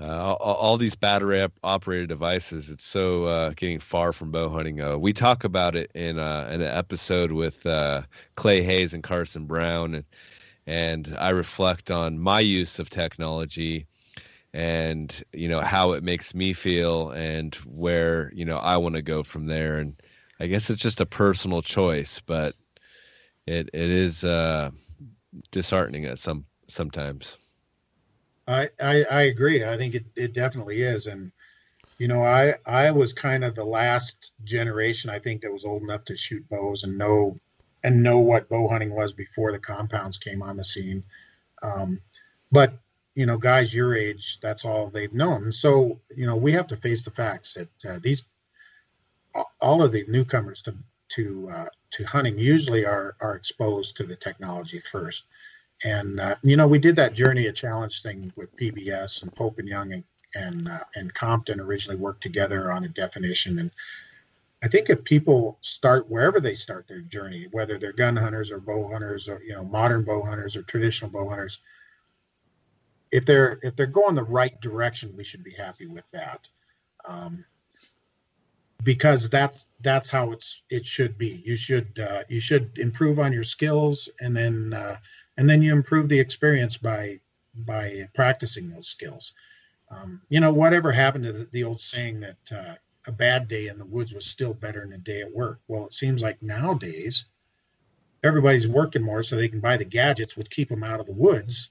all, all, these battery op- operated devices. It's so getting far from bow hunting. We talk about it in, in an episode with Clay Hayes and Carson Brown, and and I reflect on my use of technology and you know how it makes me feel and where you know I want to go from there. And I guess it's just a personal choice but it it is uh disheartening at some sometimes. I, I I agree. I think it, it definitely is. And you know I I was kind of the last generation I think that was old enough to shoot bows and know and know what bow hunting was before the compounds came on the scene. Um, but you know, guys your age, that's all they've known. So you know, we have to face the facts that uh, these all of the newcomers to to uh, to hunting usually are are exposed to the technology first. And uh, you know, we did that journey a challenge thing with PBS and Pope and Young and and uh, and Compton originally worked together on a definition and I think if people start wherever they start their journey, whether they're gun hunters or bow hunters or you know modern bow hunters or traditional bow hunters, if they're if they're going the right direction, we should be happy with that, um, because that's that's how it's it should be. You should uh, you should improve on your skills and then uh, and then you improve the experience by by practicing those skills. Um, you know, whatever happened to the, the old saying that uh, a bad day in the woods was still better than a day at work. Well, it seems like nowadays everybody's working more so they can buy the gadgets which keep them out of the woods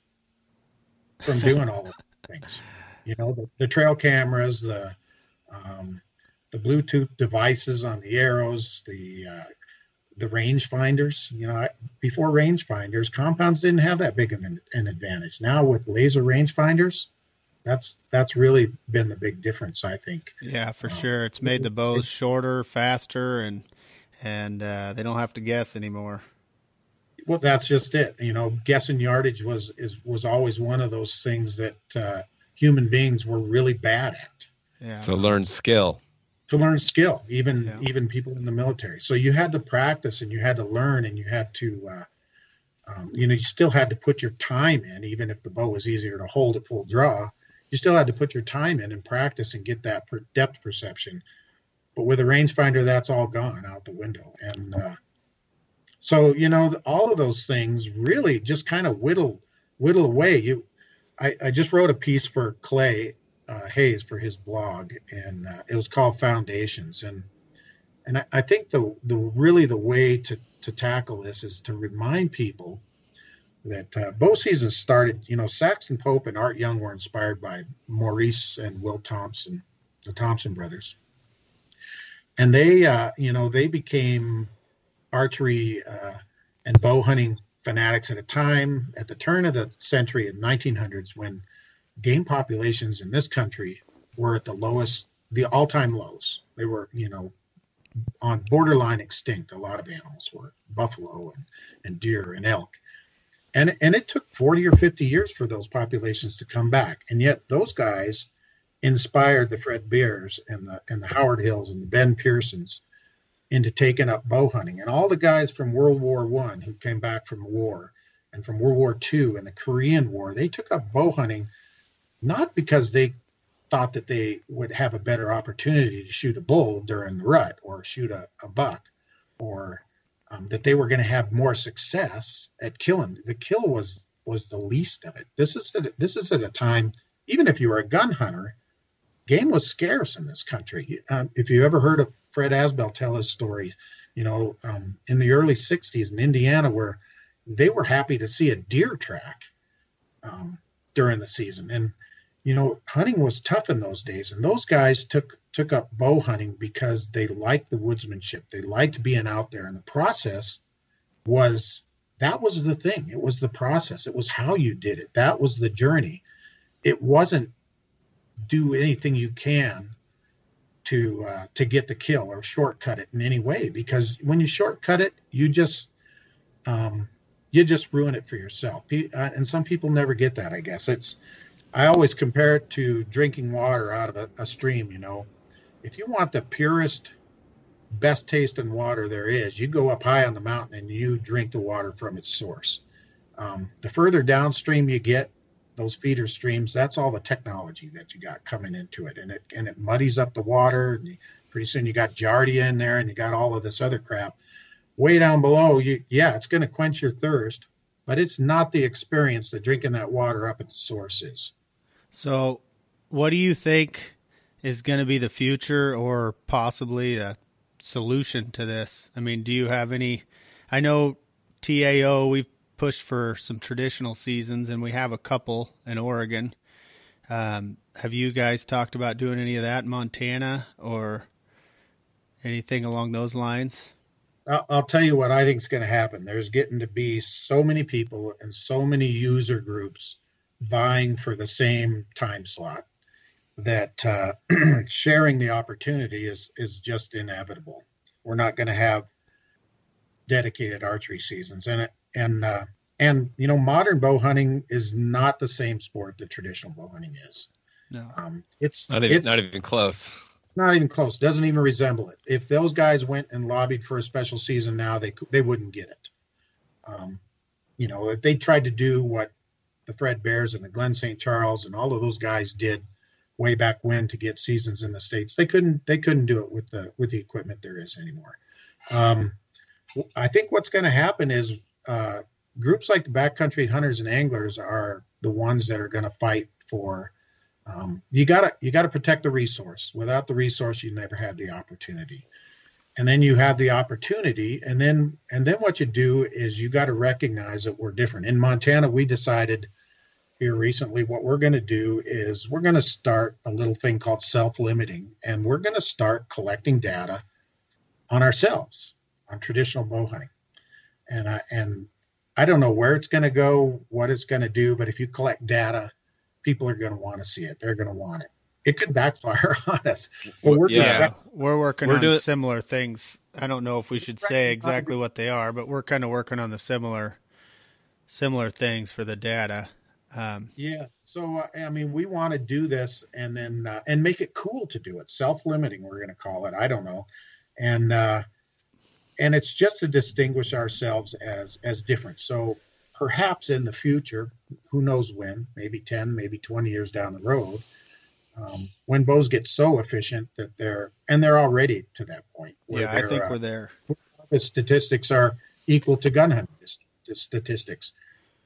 from doing all of things. You know, the, the trail cameras, the um, the Bluetooth devices on the arrows, the uh, the range finders. You know, before range finders, compounds didn't have that big of an, an advantage. Now with laser range finders, that's that's really been the big difference, I think. Yeah, for um, sure. It's made the bows shorter, faster, and and uh, they don't have to guess anymore. Well, that's just it. You know, guessing yardage was is was always one of those things that uh, human beings were really bad at. Yeah. To learn skill. To learn skill, even yeah. even people in the military. So you had to practice and you had to learn and you had to, uh, um, you know, you still had to put your time in, even if the bow was easier to hold at full draw. You still had to put your time in and practice and get that per depth perception. But with a rangefinder, that's all gone out the window. And uh, so, you know, all of those things really just kind of whittle whittle away. You, I, I just wrote a piece for Clay uh, Hayes for his blog, and uh, it was called Foundations. And and I, I, think the the really the way to to tackle this is to remind people that uh, bow seasons started. You know, Saxon Pope and Art Young were inspired by Maurice and Will Thompson, the Thompson brothers, and they uh, you know they became archery uh, and bow hunting fanatics at a time at the turn of the century in 1900s when game populations in this country were at the lowest, the all-time lows. They were, you know, on borderline extinct. A lot of animals were buffalo and, and deer and elk. And, and it took 40 or 50 years for those populations to come back. And yet those guys inspired the Fred Bears and the and the Howard Hills and the Ben Pearsons into taking up bow hunting. And all the guys from World War One who came back from war and from World War Two and the Korean War, they took up bow hunting not because they thought that they would have a better opportunity to shoot a bull during the rut or shoot a, a buck or um, that they were going to have more success at killing. The kill was was the least of it. This is at, this is at a time, even if you were a gun hunter, game was scarce in this country. Um, if you ever heard of Fred Asbell tell his story, you know, um, in the early '60s in Indiana, where they were happy to see a deer track um, during the season, and you know, hunting was tough in those days, and those guys took took up bow hunting because they liked the woodsmanship. They liked being out there, and the process was that was the thing. It was the process. It was how you did it. That was the journey. It wasn't do anything you can to uh, to get the kill or shortcut it in any way because when you shortcut it, you just um, you just ruin it for yourself. Uh, and some people never get that. I guess it's I always compare it to drinking water out of a, a stream. You know, if you want the purest, best tasting water there is, you go up high on the mountain and you drink the water from its source. Um, the further downstream you get, those feeder streams, that's all the technology that you got coming into it, and it and it muddies up the water. And pretty soon you got giardia in there, and you got all of this other crap. Way down below, you yeah, it's going to quench your thirst, but it's not the experience that drinking that water up at the source is. So, what do you think is going to be the future or possibly a solution to this? I mean, do you have any? I know TAO, we've pushed for some traditional seasons and we have a couple in Oregon. Um, have you guys talked about doing any of that in Montana or anything along those lines? I'll tell you what I think is going to happen. There's getting to be so many people and so many user groups vying for the same time slot that uh, sharing the opportunity is is just inevitable. We're not going to have dedicated archery seasons, and and uh, and you know modern bow hunting is not the same sport that traditional bow hunting is. No, um, it's not even it's, not even close. Not even close. Doesn't even resemble it. If those guys went and lobbied for a special season now, they they wouldn't get it. Um, you know, if they tried to do what the Fred Bears and the Glenn St. Charles and all of those guys did way back when to get seasons in the states. They couldn't they couldn't do it with the with the equipment there is anymore. Um, I think what's going to happen is uh, groups like the backcountry hunters and anglers are the ones that are going to fight for. Um, you gotta you gotta protect the resource. Without the resource, you never had the opportunity. And then you have the opportunity, and then and then what you do is you got to recognize that we're different. In Montana, we decided here recently what we're going to do is we're going to start a little thing called self-limiting and we're going to start collecting data on ourselves on traditional bow hunting, and I and I don't know where it's going to go, what it's going to do, but if you collect data, people are going to want to see it. They're going to want it. It could backfire on us. But we're yeah, we're working we're on doing... similar things. I don't know if we should say exactly what they are, but we're kind of working on the similar similar things for the data. Um, yeah. So uh, I mean, we want to do this and then uh, and make it cool to do it. Self-limiting, we're going to call it. I don't know, and uh, and it's just to distinguish ourselves as as different. So perhaps in the future, who knows when, maybe ten, maybe twenty years down the road, um, when bows get so efficient that they're and they're already to that point. yeah, I think we're uh, there. The statistics are equal to gun hunting statistics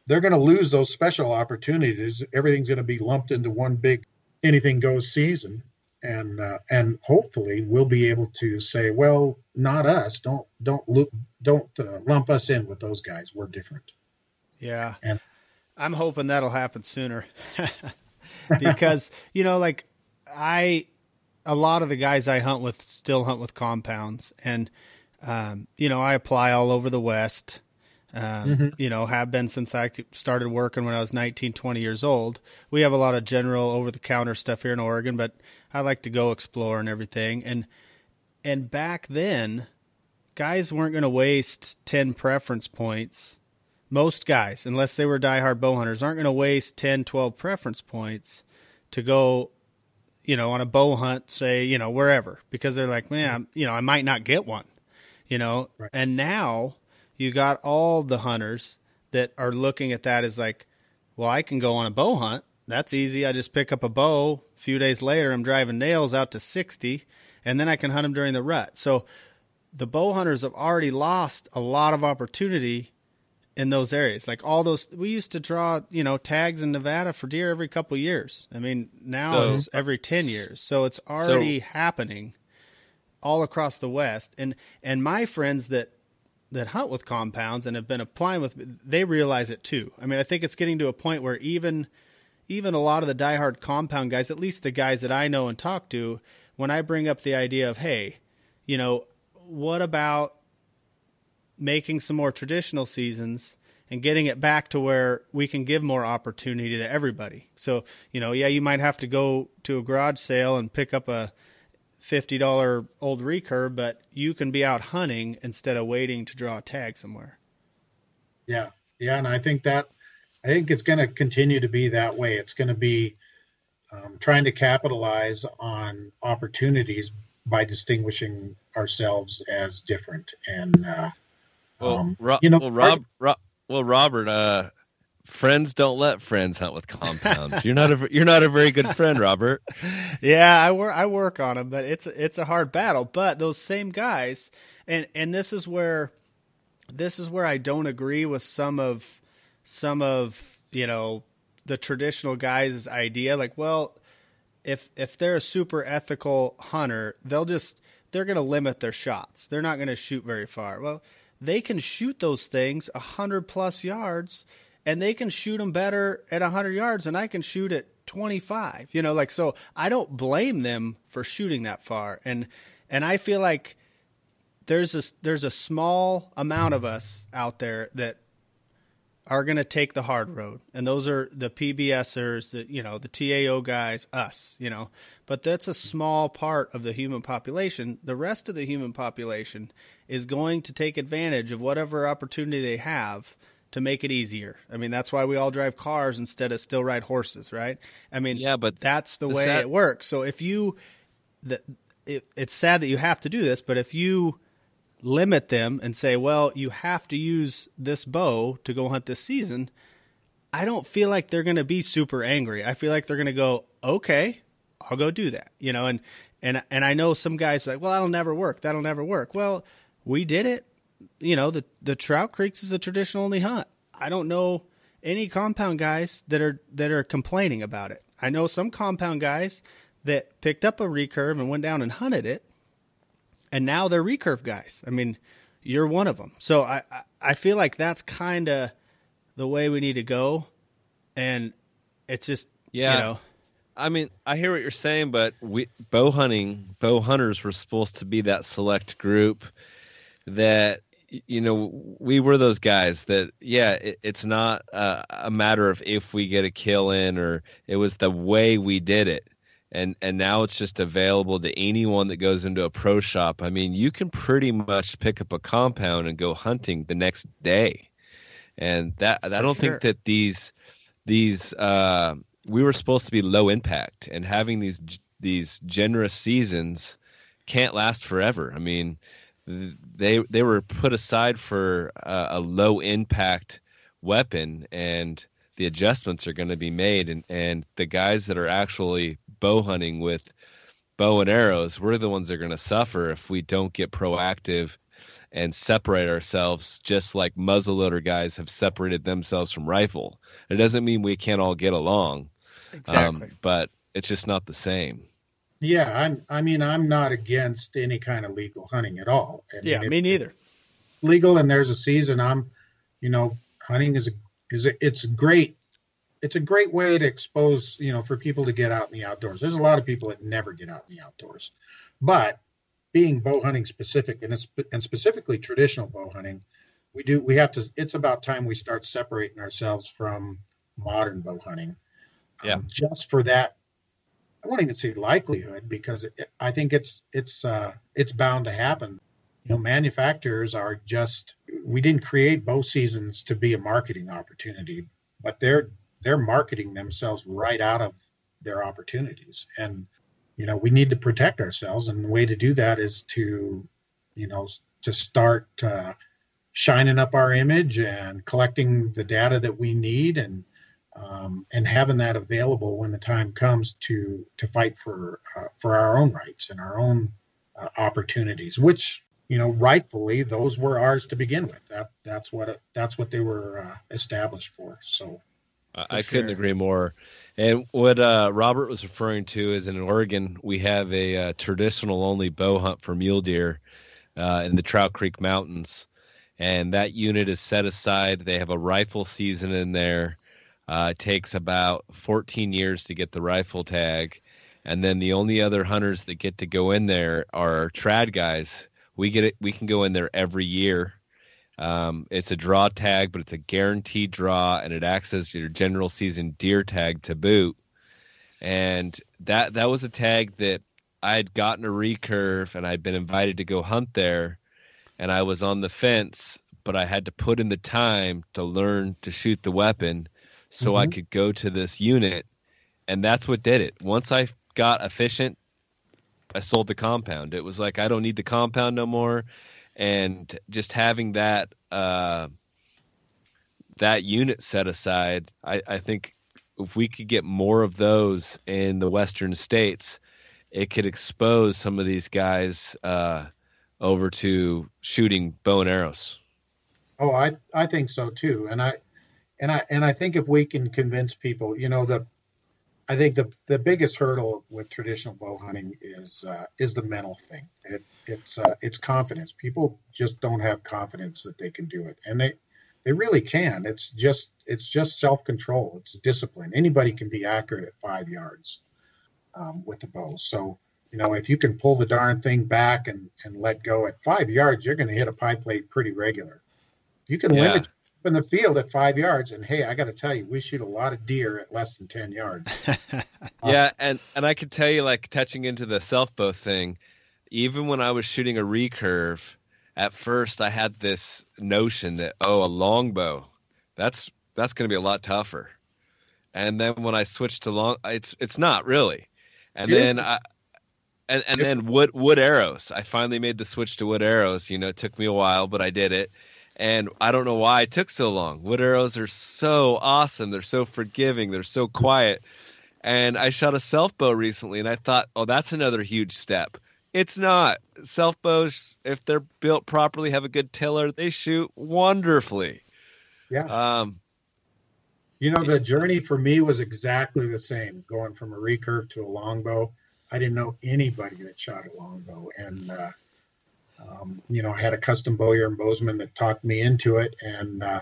they're going to lose those special opportunities. Everything's going to be lumped into one big anything goes season, and uh, and hopefully we'll be able to say, well, not us. Don't don't look don't uh, lump us in with those guys. We're different. Yeah, and I'm hoping that'll happen sooner, because you know, like I, a lot of the guys I hunt with still hunt with compounds, and um, you know, I apply all over the West um, mm-hmm. You know, have been since I started working when I was 19, 20 years old. We have a lot of general over the counter stuff here in Oregon, but I like to go explore and everything. And and back then, guys weren't going to waste 10 preference points. Most guys, unless they were diehard bow hunters, aren't going to waste 10, 12 preference points to go, you know, on a bow hunt, say, you know, wherever, because they're like, man, you know, I might not get one, you know. Right. And now you got all the hunters that are looking at that as like, well, I can go on a bow hunt. That's easy. I just pick up a bow. A few days later, I'm driving nails out to 60, and then I can hunt them during the rut. So the bow hunters have already lost a lot of opportunity in those areas. Like all those, we used to draw, you know, tags in Nevada for deer every couple years. I mean, now so, it's every 10 years. So it's already so, happening all across the West. And, and my friends that that hunt with compounds and have been applying with they realize it too. I mean, I think it's getting to a point where even even a lot of the diehard compound guys, at least the guys that I know and talk to, when I bring up the idea of, hey, you know, what about making some more traditional seasons and getting it back to where we can give more opportunity to everybody. So, you know, yeah, you might have to go to a garage sale and pick up a fifty dollar old recurve, but you can be out hunting instead of waiting to draw a tag somewhere. Yeah, yeah, and I think that I think it's going to continue to be that way. It's going to be um, trying to capitalize on opportunities by distinguishing ourselves as different. And uh, well, um, Ro- you know, well, Rob, Rob, well, Robert, uh, friends don't let friends hunt with compounds. you're not a you're not a very good friend, Robert. yeah, I work I work on them, but it's it's a hard battle. But those same guys, and and this is where this is where I don't agree with some of some of you know the traditional guys' idea. Like, well, if if they're a super ethical hunter, they'll just they're going to limit their shots. They're not going to shoot very far. Well, they can shoot those things a hundred plus yards and they can shoot them better at 100 yards and I can shoot at 25. You know, like so I don't blame them for shooting that far. And and I feel like there's a there's a small amount of us out there that are going to take the hard road. And those are the PBSers, the you know, the TAO guys, us, you know. But that's a small part of the human population. The rest of the human population is going to take advantage of whatever opportunity they have to make it easier. I mean, that's why we all drive cars instead of still ride horses, right? I mean, yeah, but that's the way it works. So if you, the, it, it's sad that you have to do this, but if you limit them and say, well, you have to use this bow to go hunt this season, I don't feel like they're going to be super angry. I feel like they're going to go, okay, I'll go do that, you know, and, and, and I know some guys like, well, that'll never work. That'll never work. Well, we did it you know, the the Trout Creeks is a traditional only hunt. I don't know any compound guys that are that are complaining about it. I know some compound guys that picked up a recurve and went down and hunted it, and now they're recurve guys. I mean, you're one of them. So I I feel like that's kind of the way we need to go, and it's just yeah. You know, I mean, I hear what you're saying, but we bow hunting, bow hunters were supposed to be that select group that you know we were those guys that yeah it, it's not a, a matter of if we get a kill in or it was the way we did it. And and now it's just available to anyone that goes into a pro shop. I mean you can pretty much pick up a compound and go hunting the next day. And that i don't sure. think that these these uh we were supposed to be low impact and having these these generous seasons can't last forever. I mean they they were put aside for a, a low impact weapon and the adjustments are going to be made and and the guys that are actually bow hunting with bow and arrows we're the ones that are going to suffer if we don't get proactive and separate ourselves just like muzzleloader guys have separated themselves from rifle. It doesn't mean we can't all get along. Exactly. um, but it's just not the same yeah, I'm. I mean, I'm not against any kind of legal hunting at all. I yeah, me neither. Legal and there's a season. I'm, you know, hunting is a is a, it's great it's a great way to expose you know for people to get out in the outdoors. There's a lot of people that never get out in the outdoors, but being bow hunting specific and it's and specifically traditional bow hunting, we do we have to. It's about time we start separating ourselves from modern bow hunting. Yeah. Um, just for that I won't even say likelihood because it, I think it's it's uh, it's bound to happen. You know, manufacturers are just we didn't create bow seasons to be a marketing opportunity, but they're they're marketing themselves right out of their opportunities. And you know, we need to protect ourselves, and the way to do that is to you know to start uh, shining up our image and collecting the data that we need and um, and having that available when the time comes to to fight for uh, for our own rights and our own uh, opportunities, which you know rightfully those were ours to begin with. That that's what that's what they were uh, established for. So I sure. couldn't agree more. And what uh, Robert was referring to is in Oregon, we have a uh, traditional only bow hunt for mule deer uh, in the Trout Creek Mountains. And that unit is set aside. They have a rifle season in there. Uh, it takes about 14 years to get the rifle tag, and then the only other hunters that get to go in there are trad guys. We get it. We can go in there every year. Um, it's a draw tag, but it's a guaranteed draw, and it acts as your general season deer tag to boot. And that that was a tag that I had gotten a recurve, and I'd been invited to go hunt there, and I was on the fence, but I had to put in the time to learn to shoot the weapon so mm-hmm. I could go to this unit, and that's what did it. Once I got efficient, I sold the compound. It was like I don't need the compound no more, and just having that uh, that unit set aside, I, I think if we could get more of those in the western states, it could expose some of these guys uh, over to shooting bow and arrows. Oh, I I think so too, and I and I and I think if we can convince people, you know, the I think the the biggest hurdle with traditional bow hunting is uh, is the mental thing. It, it's uh, it's confidence. People just don't have confidence that they can do it, and they they really can. It's just it's just self control. It's discipline. Anybody can be accurate at five yards um, with the bow. So you know if you can pull the darn thing back and and let go at five yards, you're going to hit a pie plate pretty regular. You can yeah. limit in the field at five yards. And hey, I got to tell you, we shoot a lot of deer at less than 10 yards. Uh, yeah. And, and I could tell you, like, touching into the self bow thing, even when I was shooting a recurve, at first I had this notion that, oh, a longbow, that's, that's going to be a lot tougher. And then when I switched to long, it's, it's not really. And then I, and, and then wood wood arrows. I finally made the switch to wood arrows. You know, it took me a while, but I did it and I don't know why it took so long. Wood arrows are so awesome. They're so forgiving. They're so quiet. And I shot a self bow recently, and I thought, oh, that's another huge step. It's not. Self bows, if they're built properly, have a good tiller, they shoot wonderfully. Yeah. Um, you know, the journey for me was exactly the same, going from a recurve to a longbow. I didn't know anybody that shot a longbow, and uh, um, you know, I had a custom bowyer and Bozeman that talked me into it, and uh,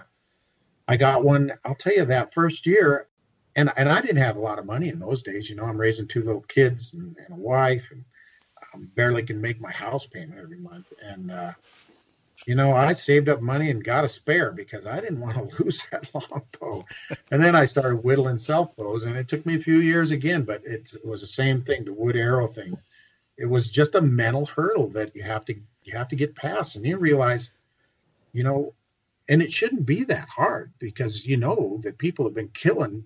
I got one. I'll tell you that first year, and and I didn't have a lot of money in those days. You know, I'm raising two little kids and, and a wife, and um, barely can make my house payment every month. And uh, you know, I saved up money and got a spare because I didn't want to lose that long bow. And then I started whittling self bows, and it took me a few years again, but it was the same thing, the wood arrow thing. It was just a mental hurdle that you have to you have to get past, and you realize, you know, and it shouldn't be that hard because you know that people have been killing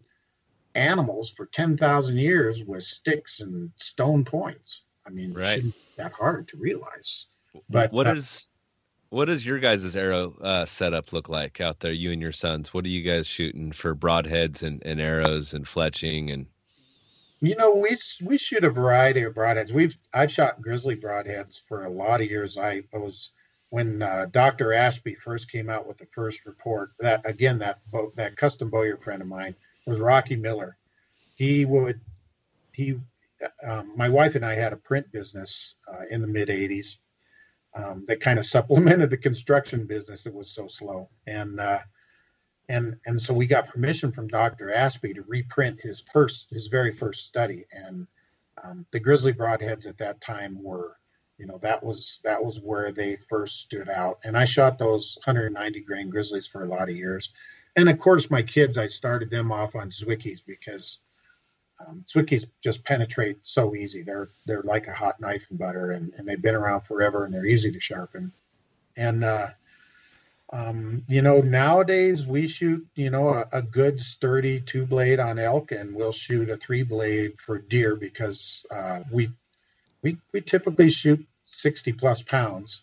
animals for ten thousand years with sticks and stone points. I mean, right. it shouldn't be that hard to realize. But what uh, is what does your guys' arrow uh, setup look like out there? You and your sons. What are you guys shooting for broadheads and, and arrows and fletching and? You know, we we shoot a variety of broadheads. We've I've shot grizzly broadheads for a lot of years. I, was when uh, Dr. Ashby first came out with the first report. That again, that that custom bowyer friend of mine was Rocky Miller. He would he um, my wife and I had a print business uh, in the mid '80s um, that kind of supplemented the construction business that was so slow. And uh, and and so we got permission from Dr. Ashby to reprint his first his very first study. And um, the grizzly broadheads at that time were, you know, that was that was where they first stood out. And I shot those 190 grain grizzlies for a lot of years. And of course, my kids, I started them off on Zwickeys because um, Zwickeys just penetrate so easy. They're they're like a hot knife in butter, and, and they've been around forever, and they're easy to sharpen. And uh, um, you know, nowadays we shoot you know a, a, good sturdy two blade on elk, and we'll shoot a three blade for deer because uh, we we we typically shoot sixty plus pounds.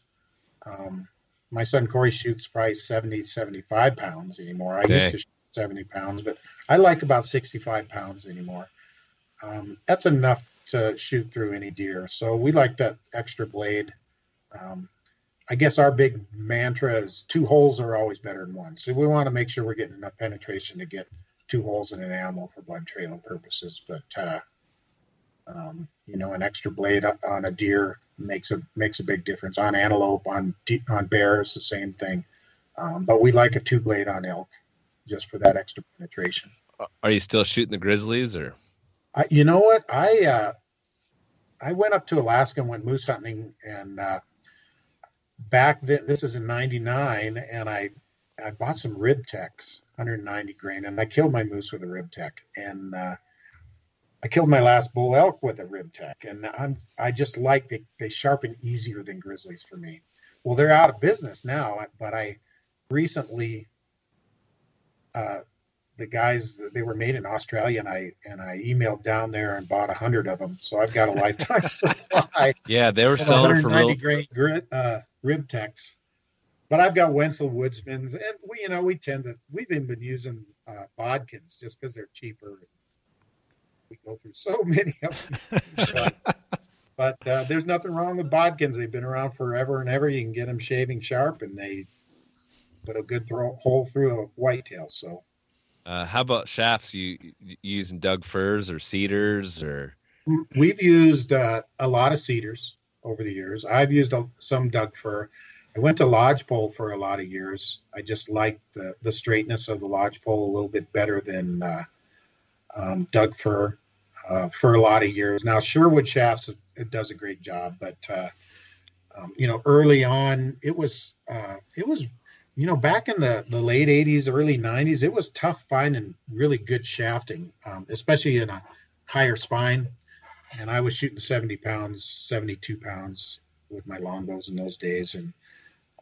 Um, my son Corey shoots probably 70, 75 pounds anymore. I okay. used to shoot 70 pounds, but I like about 65 pounds anymore um, that's enough to shoot through any deer. So we like that extra blade. Um, I guess our big mantra is two holes are always better than one. So we want to make sure we're getting enough penetration to get two holes in an animal for blood trailing purposes. But uh, um, you know, an extra blade on a deer makes a makes a big difference. On antelope, on on bears, the same thing. Um, but we like a two blade on elk, just for that extra penetration. Are you still shooting the grizzlies or? I, you know what? I uh, I went up to Alaska and went moose hunting, and uh, back then, this is in '99, and I I bought some Ribtecs, 190 grain, and I killed my moose with a Ribtec, and uh, I killed my last bull elk with a Ribtec, and I'm I just like they they sharpen easier than grizzlies for me. Well, they're out of business now, but I recently uh, the guys they were made in Australia, and I and I emailed down there and bought a hundred of them. So I've got a lifetime supply. Yeah, they were selling for real great grit, uh, Ribtecs. But I've got Wensel Woodsmans, and we you know we tend to we've even been using uh, bodkins just because they're cheaper. We go through so many of them. but, but uh, there's nothing wrong with bodkins. They've been around forever and ever. You can get them shaving sharp, and they put a good throw, hole through a whitetail. So uh, how about shafts? You, you using Doug firs or cedars or? We've used uh, a lot of cedars over the years. I've used a, some Doug fir. I went to lodgepole for a lot of years. I just liked the, the straightness of the lodgepole a little bit better than uh, um, Doug fir uh, for a lot of years. Now Surewood shafts it does a great job, but uh, um, you know early on it was uh, it was you know, back in the, the late 80s, early 90s, it was tough finding really good shafting, um, especially in a higher spine. And I was shooting 70 pounds, 72 pounds with my longbows in those days. And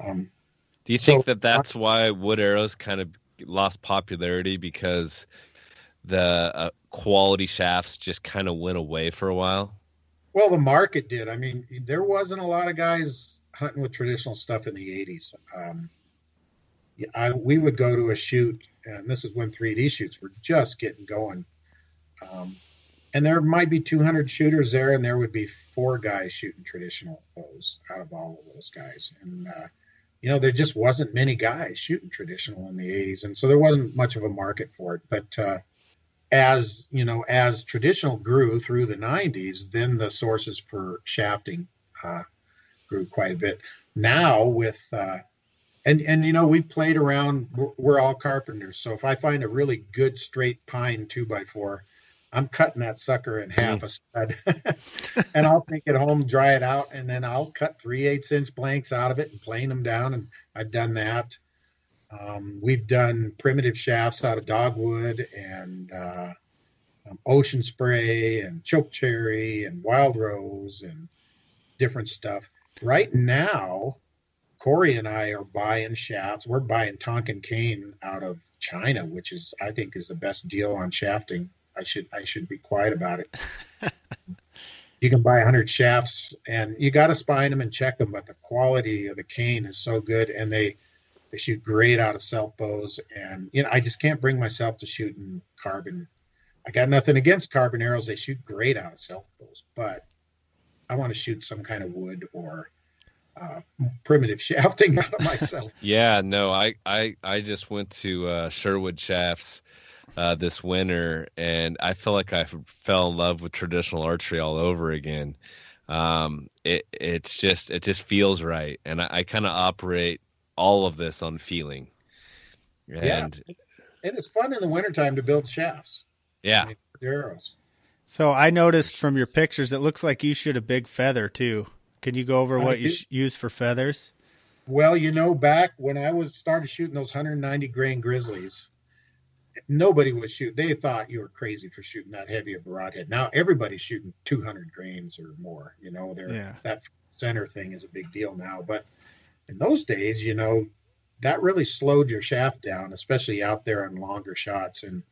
um, do you think so, that that's why wood arrows kind of lost popularity because the uh, quality shafts just kind of went away for a while? Well, the market did. I mean, there wasn't a lot of guys hunting with traditional stuff in the 80s. Um, I, we would go to a shoot, and this is when 3D shoots were just getting going. Um, and there might be 200 shooters there, and there would be four guys shooting traditional bows out of all of those guys. And, uh, you know, there just wasn't many guys shooting traditional in the 80s. And so there wasn't much of a market for it. But uh, as, you know, as traditional grew through the 90s, then the sources for shafting uh, grew quite a bit. Now, with uh, and and you know we've played around we're all carpenters so if i find a really good straight pine two by four I'm cutting that sucker in half a stud, and I'll take it home, dry it out, and then I'll cut three eighths inch blanks out of it and plane them down. And I've done that. Um, we've done primitive shafts out of dogwood and uh, um, ocean spray and choke cherry and wild rose and different stuff. Right now, Corey and I are buying shafts. We're buying Tonkin cane out of China, which is I think is the best deal on shafting. I should I should be quiet about it. you can buy 100 shafts and you got to spine them and check them, but the quality of the cane is so good and they they shoot great out of self bows and you know I just can't bring myself to shooting carbon. I got nothing against carbon arrows; they shoot great out of self bows, but I want to shoot some kind of wood or uh, primitive shafting out of myself. yeah, no, I, I, I just went to uh, Surewood Shafts uh, this winter, and I feel like I fell in love with traditional archery all over again. Um, it, it's just, it just feels right, and I, I kind of operate all of this on feeling. And yeah, and it's fun in the wintertime to build shafts. Yeah, arrows. So I noticed from your pictures, it looks like you shoot a big feather too. Can you go over what you sh- use for feathers? Well, you know, back when I was started shooting those 190 grain grizzlies, nobody was shooting. They thought you were crazy for shooting that heavy of a broadhead. Now everybody's shooting 200 grains or more. You know, they're, yeah. that center thing is a big deal now. But in those days, you know, that really slowed your shaft down, especially out there on longer shots. And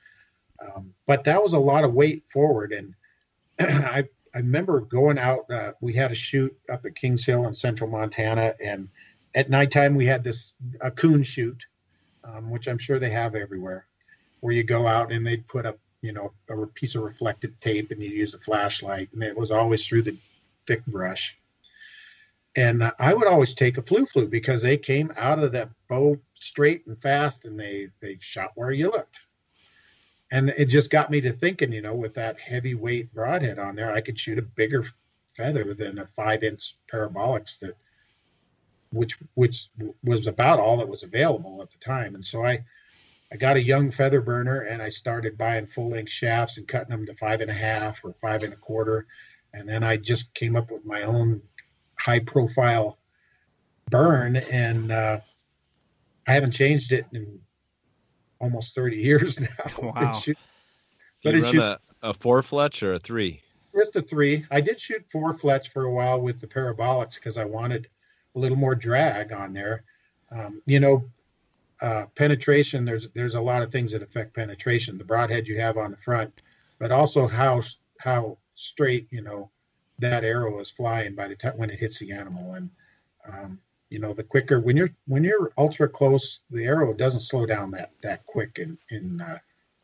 um, but that was a lot of weight forward, and I I remember going out. Uh, we had a shoot up at Kings Hill in central Montana, and at nighttime we had this a coon shoot, um, which I'm sure they have everywhere, where you go out and they'd put up you know a piece of reflective tape and you use a flashlight, and it was always through the thick brush. And I would always take a flu flu because they came out of that bow straight and fast, and they they shot where you looked and it just got me to thinking, you know, with that heavyweight broadhead on there, I could shoot a bigger feather than a five inch parabolics that, which which was about all that was available at the time. And so I, I got a young feather burner and I started buying full length shafts and cutting them to five and a half or five and a quarter, and then I just came up with my own high profile burn, and uh, I haven't changed it in almost 30 years now. Wow. Shoot, but you run shoot, a, a four fletch or a three? Just a three. I did shoot four fletch for a while with the parabolics because I wanted a little more drag on there. Um, you know, uh, penetration. There's there's a lot of things that affect penetration. The broadhead you have on the front, but also how how straight you know that arrow is flying by the time when it hits the animal. And um, you know the quicker when you're when you're ultra close the arrow doesn't slow down that that quick in in uh,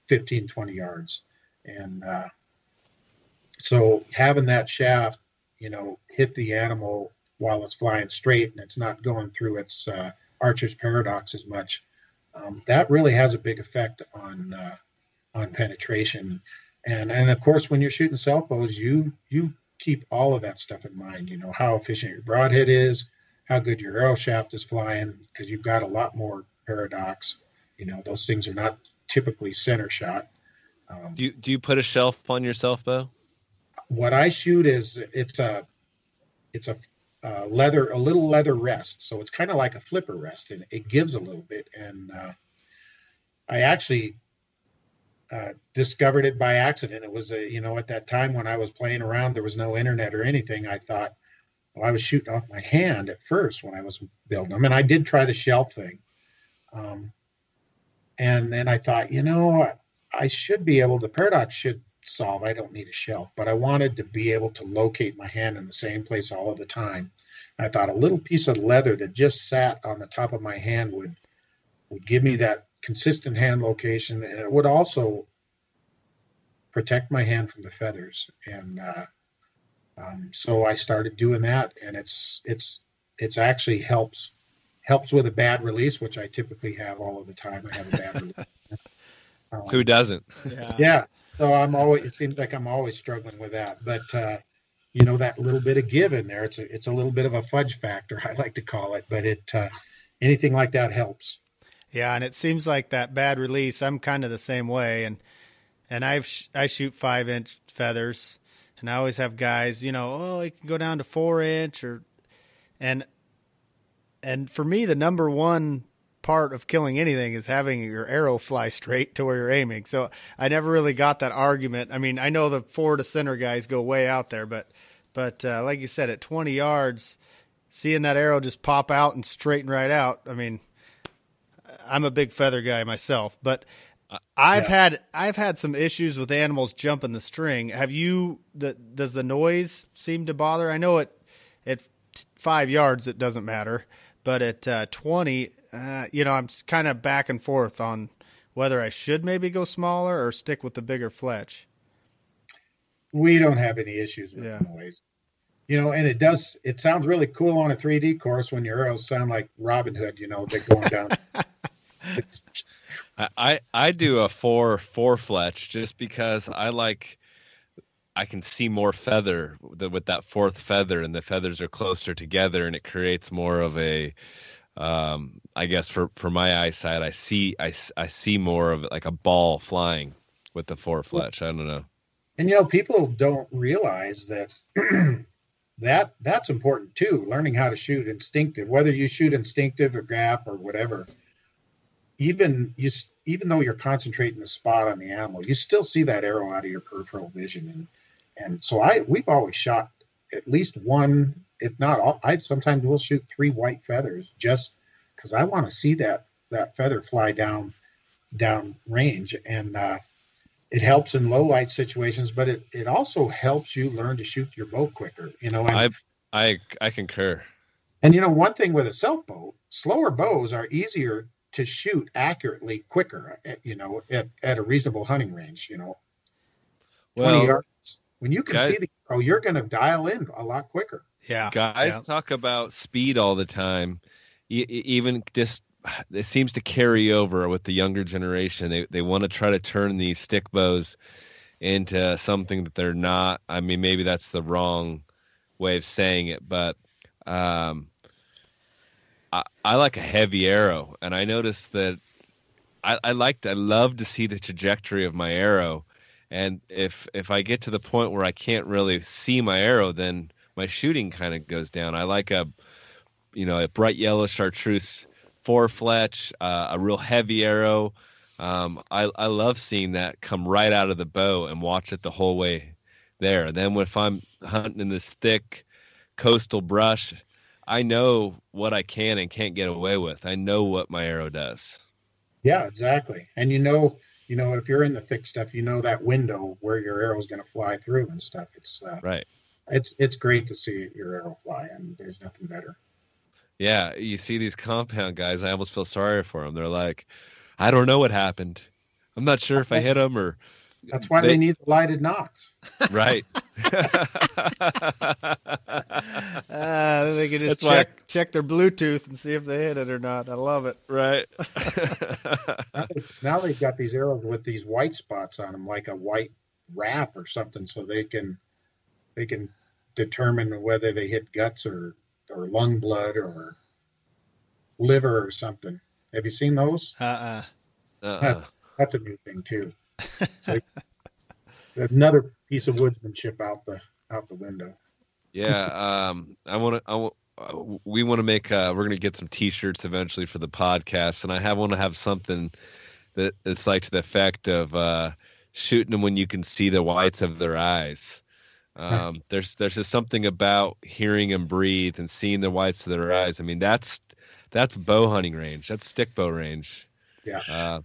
15 20 yards. And uh, so having that shaft you know hit the animal while it's flying straight and it's not going through its uh, archer's paradox as much um, that really has a big effect on uh, on penetration. And and of course when you're shooting self bows you you keep all of that stuff in mind you know how efficient your broadhead is how good your arrow shaft is flying because you've got a lot more paradox. You know, those things are not typically center shot. Um, do you do you put a shelf on your self bow? What I shoot is it's a it's a uh, leather a little leather rest, so it's kind of like a flipper rest, and it gives a little bit. And uh, I actually uh, discovered it by accident. It was a you know at that time when I was playing around, there was no internet or anything. I thought well, I was shooting off my hand at first when I was building them, and I did try the shelf thing. Um, and then I thought, you know, I should be able. The paradox should solve. I don't need a shelf, but I wanted to be able to locate my hand in the same place all of the time. I thought a little piece of leather that just sat on the top of my hand would would give me that consistent hand location, and it would also protect my hand from the feathers. And uh, um, so I started doing that, and it's it's it's actually helps helps with a bad release, which I typically have all of the time. I have a bad release. Um, Who doesn't? Yeah. yeah. So I'm always. It seems like I'm always struggling with that, but uh, you know that little bit of give in there. It's a it's a little bit of a fudge factor. I like to call it, but it uh, anything like that helps. Yeah, and it seems like that bad release. I'm kind of the same way, and and I've sh- I shoot five inch feathers, and I always have guys, you know, oh, it can go down to four inch or, and, and for me, the number one part of killing anything is having your arrow fly straight to where you're aiming. So I never really got that argument. I mean, I know the four to center guys go way out there, but, but uh, like you said, at 20 yards, seeing that arrow just pop out and straighten right out. I mean, I'm a big feather guy myself, but I've yeah. had I've had some issues with animals jumping the string. Have you? The, does the noise seem to bother? I know at at five yards it doesn't matter, but at uh, twenty, uh, you know, I'm kind of back and forth on whether I should maybe go smaller or stick with the bigger fletch. We don't have any issues with yeah. noise, you know, and it does. It sounds really cool on a 3D course when your arrows sound like Robin Hood, you know, they're going down. I I do a four four fletch just because I like I can see more feather with that fourth feather, and the feathers are closer together, and it creates more of a um, I guess for for my eyesight, I see I, I see more of like a ball flying with the four fletch. I don't know. And you know, people don't realize that that that's important too. Learning how to shoot instinctive, whether you shoot instinctive or gap or whatever even you even though you're concentrating the spot on the animal, you still see that arrow out of your peripheral vision. And and so I we've always shot at least one, if not all. I sometimes will shoot three white feathers just because I want to see that that feather fly down down range and. Uh, it helps in low light situations, but it, it also helps you learn to shoot your bow quicker. You know, and, I I I concur. And you know, one thing with a self bow, slower bows are easier to shoot accurately quicker, at, you know, at, at a reasonable hunting range, you know. Well, 20 yards. When you can guys, see the oh, you're going to dial in a lot quicker. Yeah. Guys yeah. talk about speed all the time. even just it seems to carry over with the younger generation. They they want to try to turn these stick bows into something that they're not. I mean, maybe that's the wrong way of saying it, but um, I, I like a heavy arrow, and I noticed that I, I liked I love to see the trajectory of my arrow, and if if I get to the point where I can't really see my arrow, then my shooting kind of goes down. I like a you know a bright yellow chartreuse four fletch, uh, a real heavy arrow. Um, I I love seeing that come right out of the bow and watch it the whole way there. And then if I'm hunting in this thick coastal brush, I know what I can and can't get away with. I know what my arrow does. Yeah, exactly. And you know, you know, if you're in the thick stuff, you know that window where your arrow is going to fly through and stuff. It's uh, right. It's it's great to see your arrow fly, and there's nothing better. Yeah, you see these compound guys. I almost feel sorry for them. They're like, I don't know what happened. I'm not sure if I hit them or that's why they, they need the lighted nocks. Right. uh, they can just That's check why... check their Bluetooth and see if they hit it or not. I love it. Right. now, they, now they've got these arrows with these white spots on them, like a white wrap or something, so they can they can determine whether they hit guts or or lung blood or liver or something. Have you seen those? Uh uh-uh. uh. That, that's a new thing too. So another piece of woodsmanship out the out the window. Yeah, um, I want to. I w- uh, we want to make. Uh, we're going to get some T-shirts eventually for the podcast, and I have want to have something that it's like to the effect of uh, shooting them when you can see the whites of their eyes. Um, there's there's just something about hearing them breathe and seeing the whites of their eyes. I mean, that's that's bow hunting range. That's stick bow range. Yeah. Uh,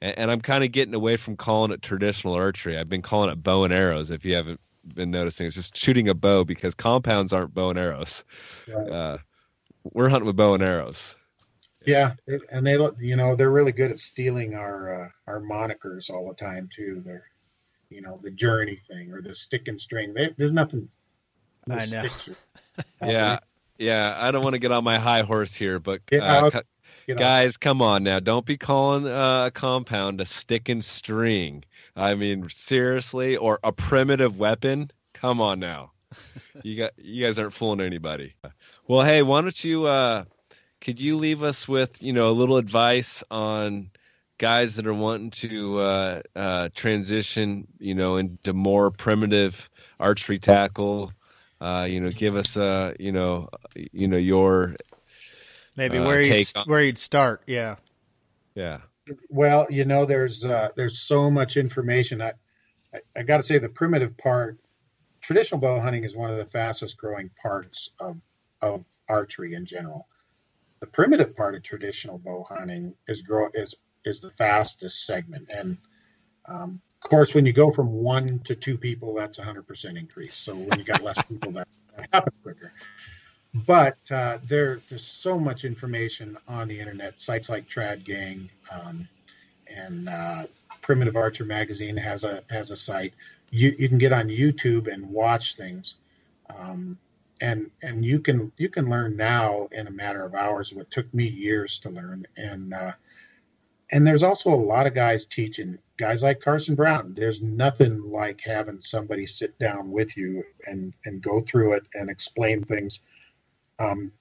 and, and I'm kind of getting away from calling it traditional archery. I've been calling it bow and arrows. If you haven't been noticing, it's just shooting a bow because compounds aren't bow and arrows. Right. Uh, we're hunting with bow and arrows. Yeah, and they you know they're really good at stealing our uh, our monikers all the time too. They're you know the journey thing or the stick and string. They, there's nothing. No I know. yeah, yeah. I don't want to get on my high horse here, but uh, you know. Guys, come on now. Don't be calling uh, a compound a stick and string. I mean, seriously, or a primitive weapon. Come on now. you got you guys aren't fooling anybody. Well, hey, why don't you uh could you leave us with, you know, a little advice on guys that are wanting to uh, uh, transition, you know, into more primitive archery tackle, uh, you know, give us, uh, you know, you know your maybe uh, where you take on- where you'd start. Yeah. yeah. Well, you know, there's uh, there's so much information. I I, I got to say the primitive part, traditional bow hunting is one of the fastest growing parts of of archery in general. The primitive part of traditional bow hunting is grow is is the fastest segment, and um, of course, when you go from one to two people, that's a hundred percent increase. So when you got less people, that, that happens quicker. But uh, there, there's so much information on the internet. Sites like Trad Gang um, and uh, Primitive Archer Magazine has a has a site. You you can get on YouTube and watch things, um, and and you can you can learn now in a matter of hours what took me years to learn. And uh, and there's also a lot of guys teaching guys like Carson Brown. There's nothing like having somebody sit down with you and and go through it and explain things. Um,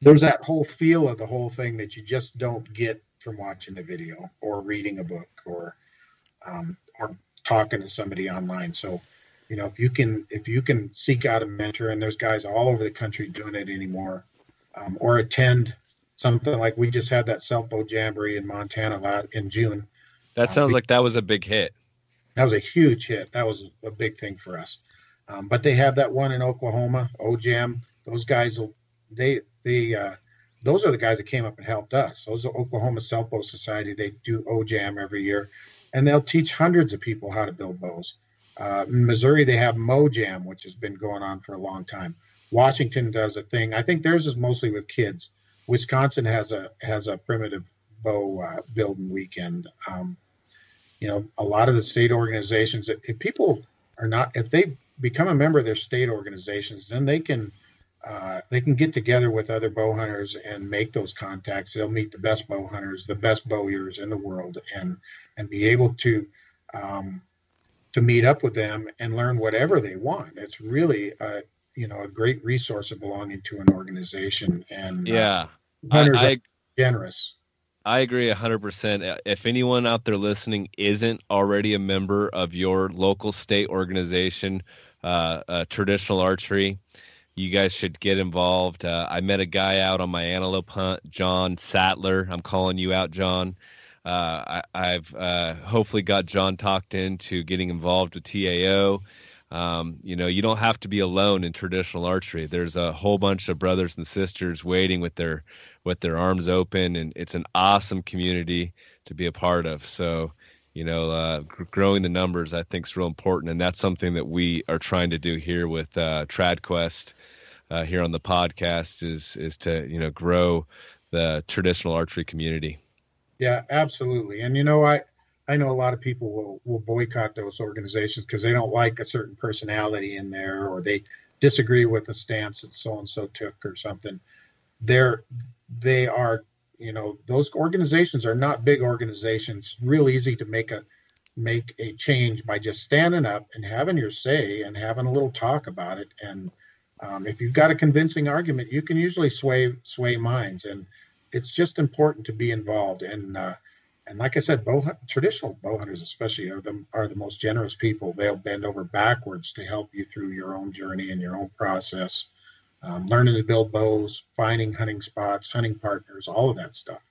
there's that whole feel of the whole thing that you just don't get from watching a video or reading a book or um, or talking to somebody online. So, you know, if you can if you can seek out a mentor, and there's guys all over the country doing it anymore, um, or attend something like we just had that self bow jamboree in Montana in June. That Uh, sounds we- like that was a big hit. That was a huge hit. That was a big thing for us. Um, but they have that one in Oklahoma, OJAM. Those guys will they they uh, those are the guys that came up and helped us. Those are Oklahoma Self Bow Society. They do OJAM every year, and they'll teach hundreds of people how to build bows. Uh, in Missouri, they have MoJam, which has been going on for a long time. Washington does a thing. I think theirs is mostly with kids. Wisconsin has a has a primitive bow uh, building weekend. Um, you know, a lot of the state organizations, if people are not, if they become a member of their state organizations, then they can uh, they can get together with other bow hunters and make those contacts. They'll meet the best bow hunters, the best bowyers in the world, and and be able to um, to meet up with them and learn whatever they want. It's really a you know a great resource of belonging to an organization. And uh, Yeah. I, hunters I are generous. I agree 100%. If anyone out there listening isn't already a member of your local state organization, uh, uh, traditional archery, you guys should get involved. Uh, I met a guy out on my antelope hunt, John Sattler. I'm calling you out, John. Uh, I, I've uh, hopefully got John talked into getting involved with TAO. Um, you know, you don't have to be alone in traditional archery. There's a whole bunch of brothers and sisters waiting with their with their arms open, and it's an awesome community to be a part of. So, you know, uh, gr- growing the numbers I think is real important, and that's something that we are trying to do here with uh, TradQuest uh, here on the podcast is is to you know grow the traditional archery community. Yeah, absolutely. And you know, I I know a lot of people will will boycott those organizations because they don't like a certain personality in there or they disagree with the stance that so and so took or something. They're they are you know those organizations are not big organizations. Real easy to make a make a change by just standing up and having your say and having a little talk about it. And um, if you've got a convincing argument, you can usually sway sway minds. And it's just important to be involved. And uh, and like I said, bow traditional bow hunters especially are the are the most generous people. They'll bend over backwards to help you through your own journey and your own process, um, learning to build bows, finding hunting spots, hunting partners, all of that stuff.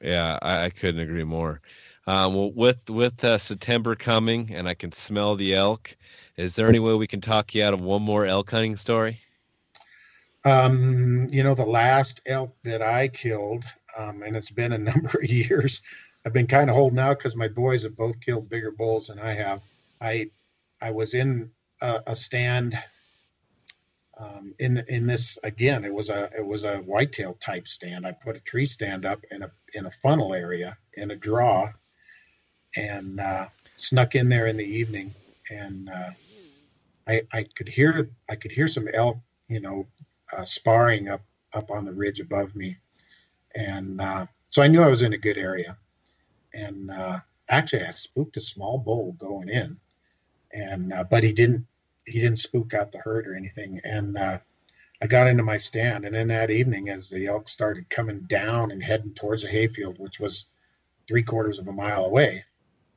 Yeah, I, I couldn't agree more. Um, well, with with uh, September coming, and I can smell the elk. Is there any way we can talk you out of one more elk hunting story? Um, you know, the last elk that I killed, um, and it's been a number of years. I've been kind of holding out because my boys have both killed bigger bulls than I have. I I was in a, a stand um, in in this again. It was a it was a whitetail type stand. I put a tree stand up in a in a funnel area in a draw, and uh, snuck in there in the evening, and uh, I I could hear I could hear some elk, you know, uh, sparring up up on the ridge above me, and uh, so I knew I was in a good area. And uh, actually, I spooked a small bull going in, and uh, but he didn't he didn't spook out the herd or anything. And uh, I got into my stand, and then that evening, as the elk started coming down and heading towards the hayfield, which was three quarters of a mile away.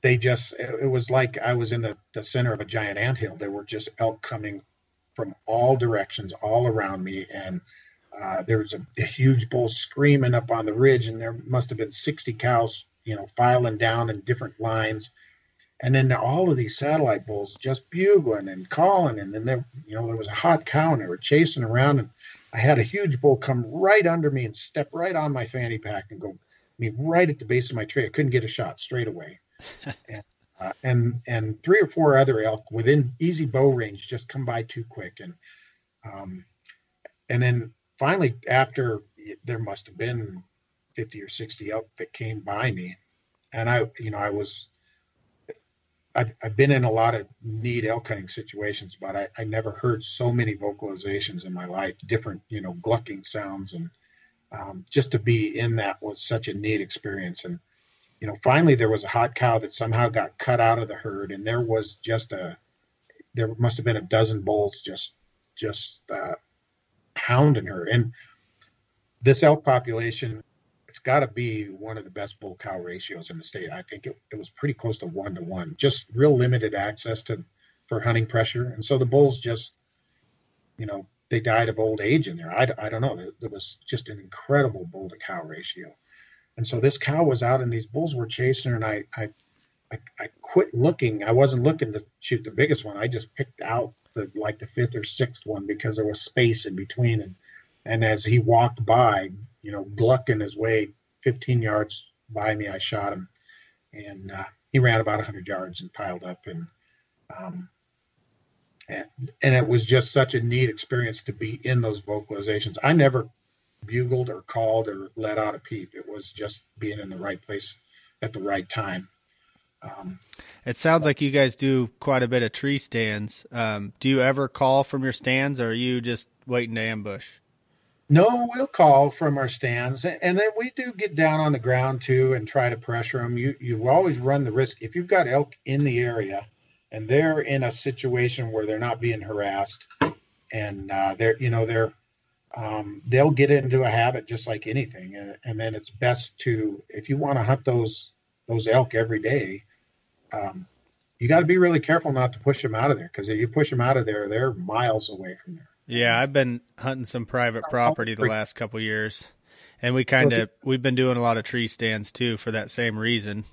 They just, it was like I was in the, the center of a giant anthill. There were just elk coming from all directions, all around me. And uh, there was a, a, huge bull screaming up on the ridge, and there must have been 60 cows, you know, filing down in different lines. And then all of these satellite bulls just bugling and calling. And then there, you know, there was a hot cow, and they were chasing around. And I had a huge bull come right under me and step right on my fanny pack and go, mean, right at the base of my tree. I couldn't get a shot straight away. And, uh, and and three or four other elk within easy bow range just come by too quick. And um, and then finally, after there must have been 50 or 60 elk that came by me, and I, you know, I was I've, I've been in a lot of neat elk hunting situations, but I, I never heard so many vocalizations in my life, different, you know, glucking sounds. And um, just to be in that was such a neat experience. And, you know, finally there was a hot cow that somehow got cut out of the herd and there was just a, there must have been a dozen bulls just, just uh, hounding her. And this elk population it's got to be one of the best bull cow ratios in the state. I think it, it was pretty close to one to one, just real limited access to for hunting pressure. And so the bulls just, you know, they died of old age in there. I, I don't know. There, was just an incredible bull to cow ratio. And so this cow was out and these bulls were chasing her. And I, I, I, I quit looking. I wasn't looking to shoot the biggest one. I just picked out the like the fifth or sixth one because there was space in between. And, and as he walked by, you know, glucking his way 15 yards by me. I shot him, and uh, he ran about 100 yards and piled up. And, um, and and it was just such a neat experience to be in those vocalizations. I never bugled or called or let out a peep. It was just being in the right place at the right time. Um, it sounds like you guys do quite a bit of tree stands. Um, do you ever call from your stands, or are you just waiting to ambush? No, we'll call from our stands, and then we do get down on the ground too and try to pressure them. You you always run the risk if you've got elk in the area, and they're in a situation where they're not being harassed, and uh, they're you know they're um, they'll get into a habit just like anything, and, and then it's best to if you want to hunt those those elk every day, um, you got to be really careful not to push them out of there because if you push them out of there, they're miles away from there. Yeah, I've been hunting some private property the last couple years, and we kind of we've been doing a lot of tree stands too for that same reason.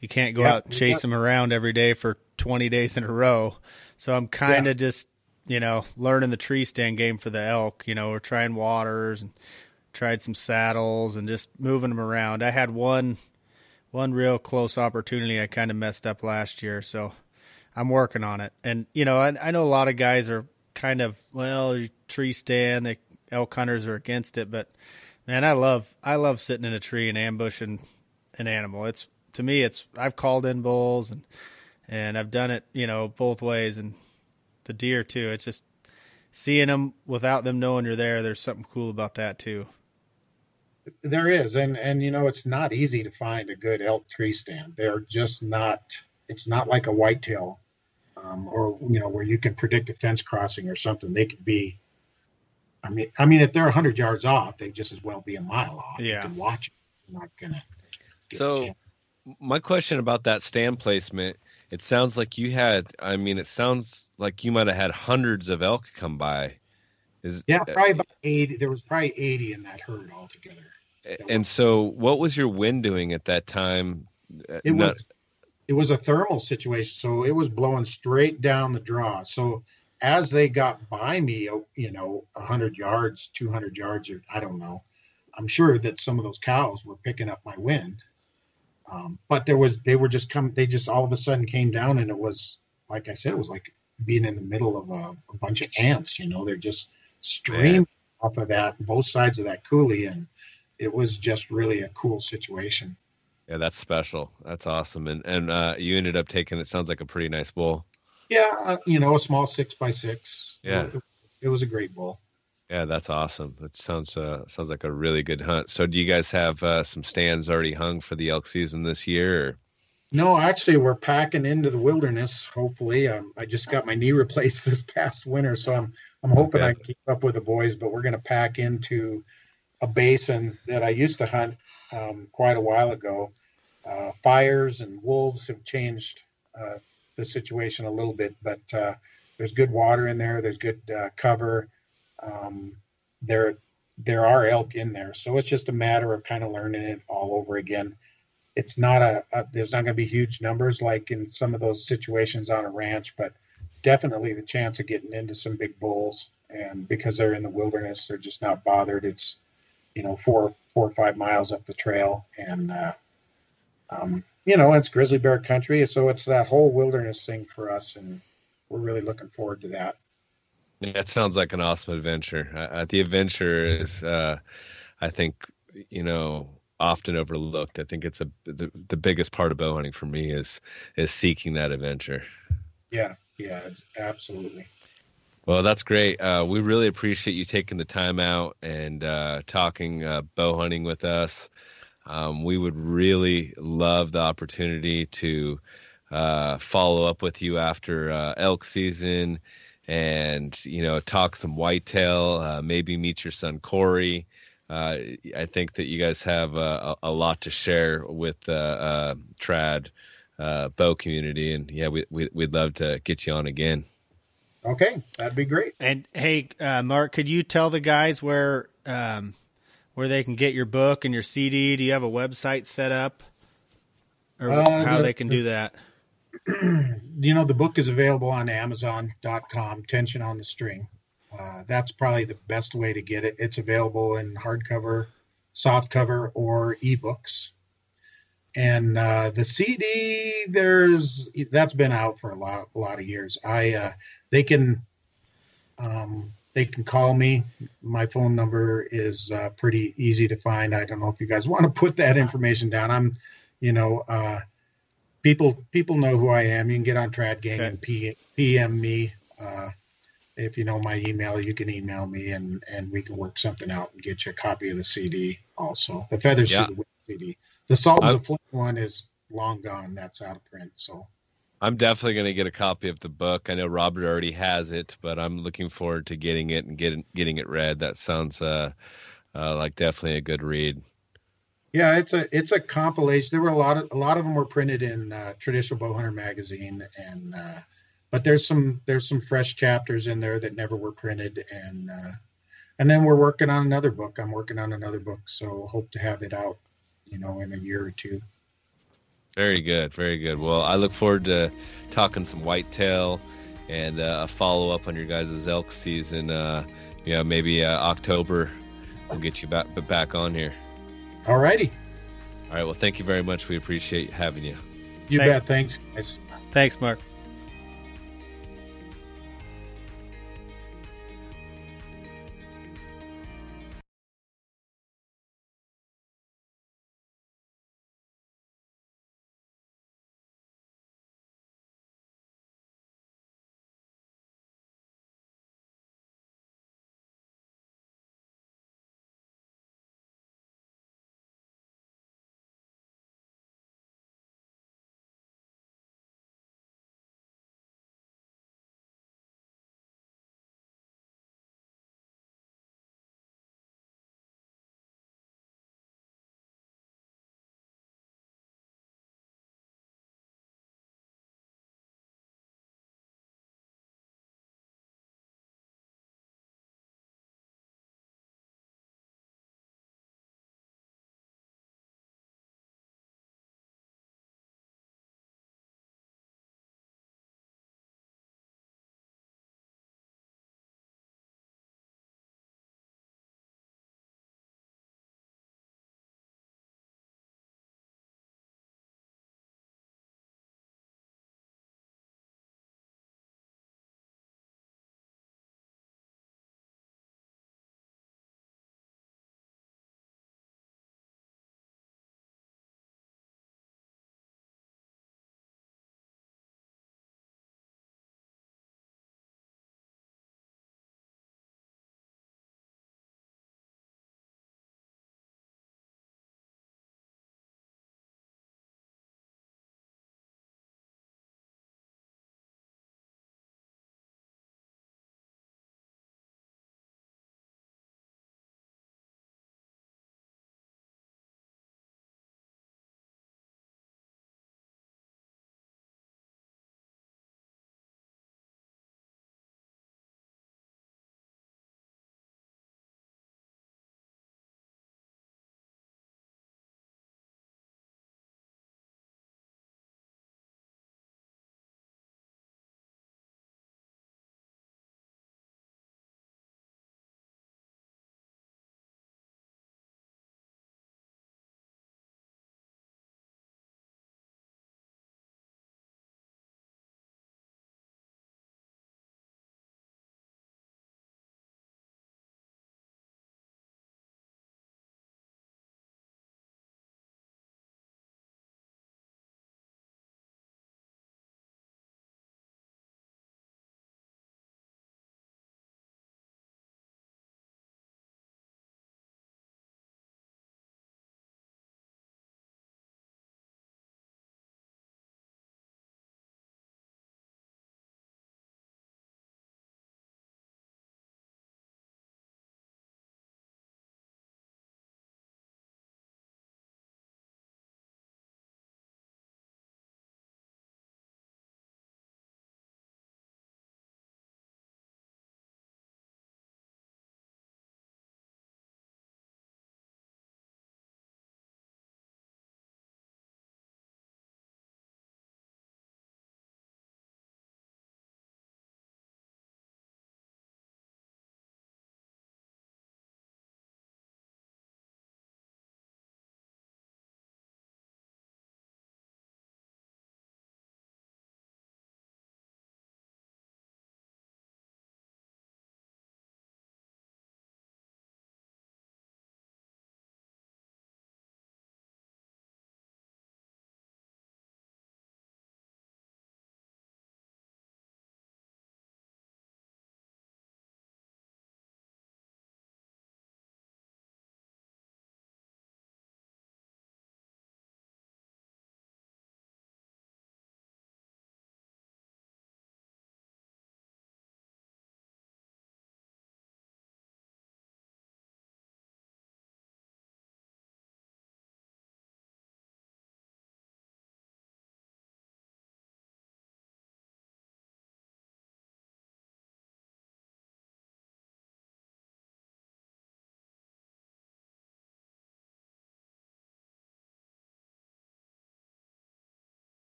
You can't go out and chase them around every day for 20 days in a row. So I'm kind of yeah. just, you know, learning the tree stand game for the elk. You know, we're trying waters and tried some saddles and just moving them around. I had one one real close opportunity I kind of messed up last year, so I'm working on it. And you know, I, I know a lot of guys are kind of well tree stand. The elk hunters are against it, but man, I love I love sitting in a tree and ambushing an animal. It's to me, it's I've called in bulls and and I've done it, you know, both ways, and the deer too. It's just seeing them without them knowing you're there. There's something cool about that too. There is, and and you know, it's not easy to find a good elk tree stand. They're just not. It's not like a whitetail um, or you know where you can predict a fence crossing or something. They could be. I mean, I mean, if they're hundred yards off, they just as well be a mile off. Yeah. You can watch it. You're not gonna. So, my question about that stand placement. It sounds like you had. I mean, it sounds like you might have had hundreds of elk come by. Is yeah, probably about eighty. There was probably eighty in that herd altogether. And so, what was your wind doing at that time? It Not, was it was a thermal situation, so it was blowing straight down the draw. So as they got by me, you know, 100 yards, 200 yards, or I don't know, I'm sure that some of those cows were picking up my wind. Um, but there was, they were just coming, they just all of a sudden came down, and it was, like I said, it was like being in the middle of a, a bunch of ants. You know, they're just streaming off of that, both sides of that coulee, and it was just really a cool situation. Yeah, that's special. That's awesome. And and uh, you ended up taking it sounds like a pretty nice bull. Yeah, uh, you know, a small six by six. Yeah, it, it, was a great bull. Yeah, that's awesome. It sounds uh, sounds like a really good hunt. So, do you guys have uh, some stands already hung for the elk season this year? Or? No, actually, we're packing into the wilderness. Hopefully, um, I just got my knee replaced this past winter, so I'm I'm hoping okay. I can keep up with the boys. But we're going to pack into a basin that I used to hunt um, quite a while ago uh, fires and wolves have changed uh, the situation a little bit, but uh, there's good water in there. There's good uh, cover. Um, there, there are elk in there, so it's just a matter of kind of learning it all over again. It's not a, a there's not going to be huge numbers like in some of those situations on a ranch, but definitely the chance of getting into some big bulls. And because they're in the wilderness, they're just not bothered. It's you know four four or five miles up the trail, and uh, um, you know it's grizzly bear country, so it's that whole wilderness thing for us, and we're really looking forward to that. That sounds like an awesome adventure. Uh, the adventure is, uh, I think, you know, often overlooked. I think it's a the, the biggest part of bow hunting for me is is seeking that adventure. Yeah, yeah, absolutely. Well, that's great. Uh, we really appreciate you taking the time out and uh, talking uh, bow hunting with us. Um, we would really love the opportunity to uh, follow up with you after uh, elk season and you know talk some whitetail uh, maybe meet your son corey uh, i think that you guys have a, a lot to share with the uh, trad uh, bow community. And yeah we, we, would love to get you on again. Okay. That'd be great. And hey uh, mark could you tell the guys where um, where they can get your book and your cd do you have a website set up? Or uh, how the, they can do that? You know, the book is available on Amazon.com, Tension on the String. Uh, that's probably the best way to get it. It's available in hardcover, softcover, or ebooks. And uh, the CD, there's that's been out for a lot, a lot of years. I uh, they can um, they can call me. My phone number is uh, pretty easy to find. I don't know if you guys want to put that information down. I'm, you know, uh, people people know who I am. You can get on Trad Gang okay. and P, PM me. If you know my email, you can email me and and we can work something out and get you a copy of the CD. Also, the Feathers yeah. the CD. The Salt and the Flame one is long gone. That's out of print. So. I'm definitely going to get a copy of the book. I know Robert already has it, but I'm looking forward to getting it and getting getting it read. That sounds uh, uh, like definitely a good read. Yeah, it's a it's a compilation. There were a lot of a lot of them were printed in uh, traditional bowhunter magazine, and uh, but there's some there's some fresh chapters in there that never were printed, and uh, and then we're working on another book. I'm working on another book, so hope to have it out, you know, in a year or two. Very good, very good. Well, I look forward to talking some whitetail and uh, a follow up on your guys' elk season. Uh, yeah, maybe uh, October. We'll get you back back on here. All righty. All right. Well, thank you very much. We appreciate having you. You Thank- bet. Thanks, guys. Thanks, Mark.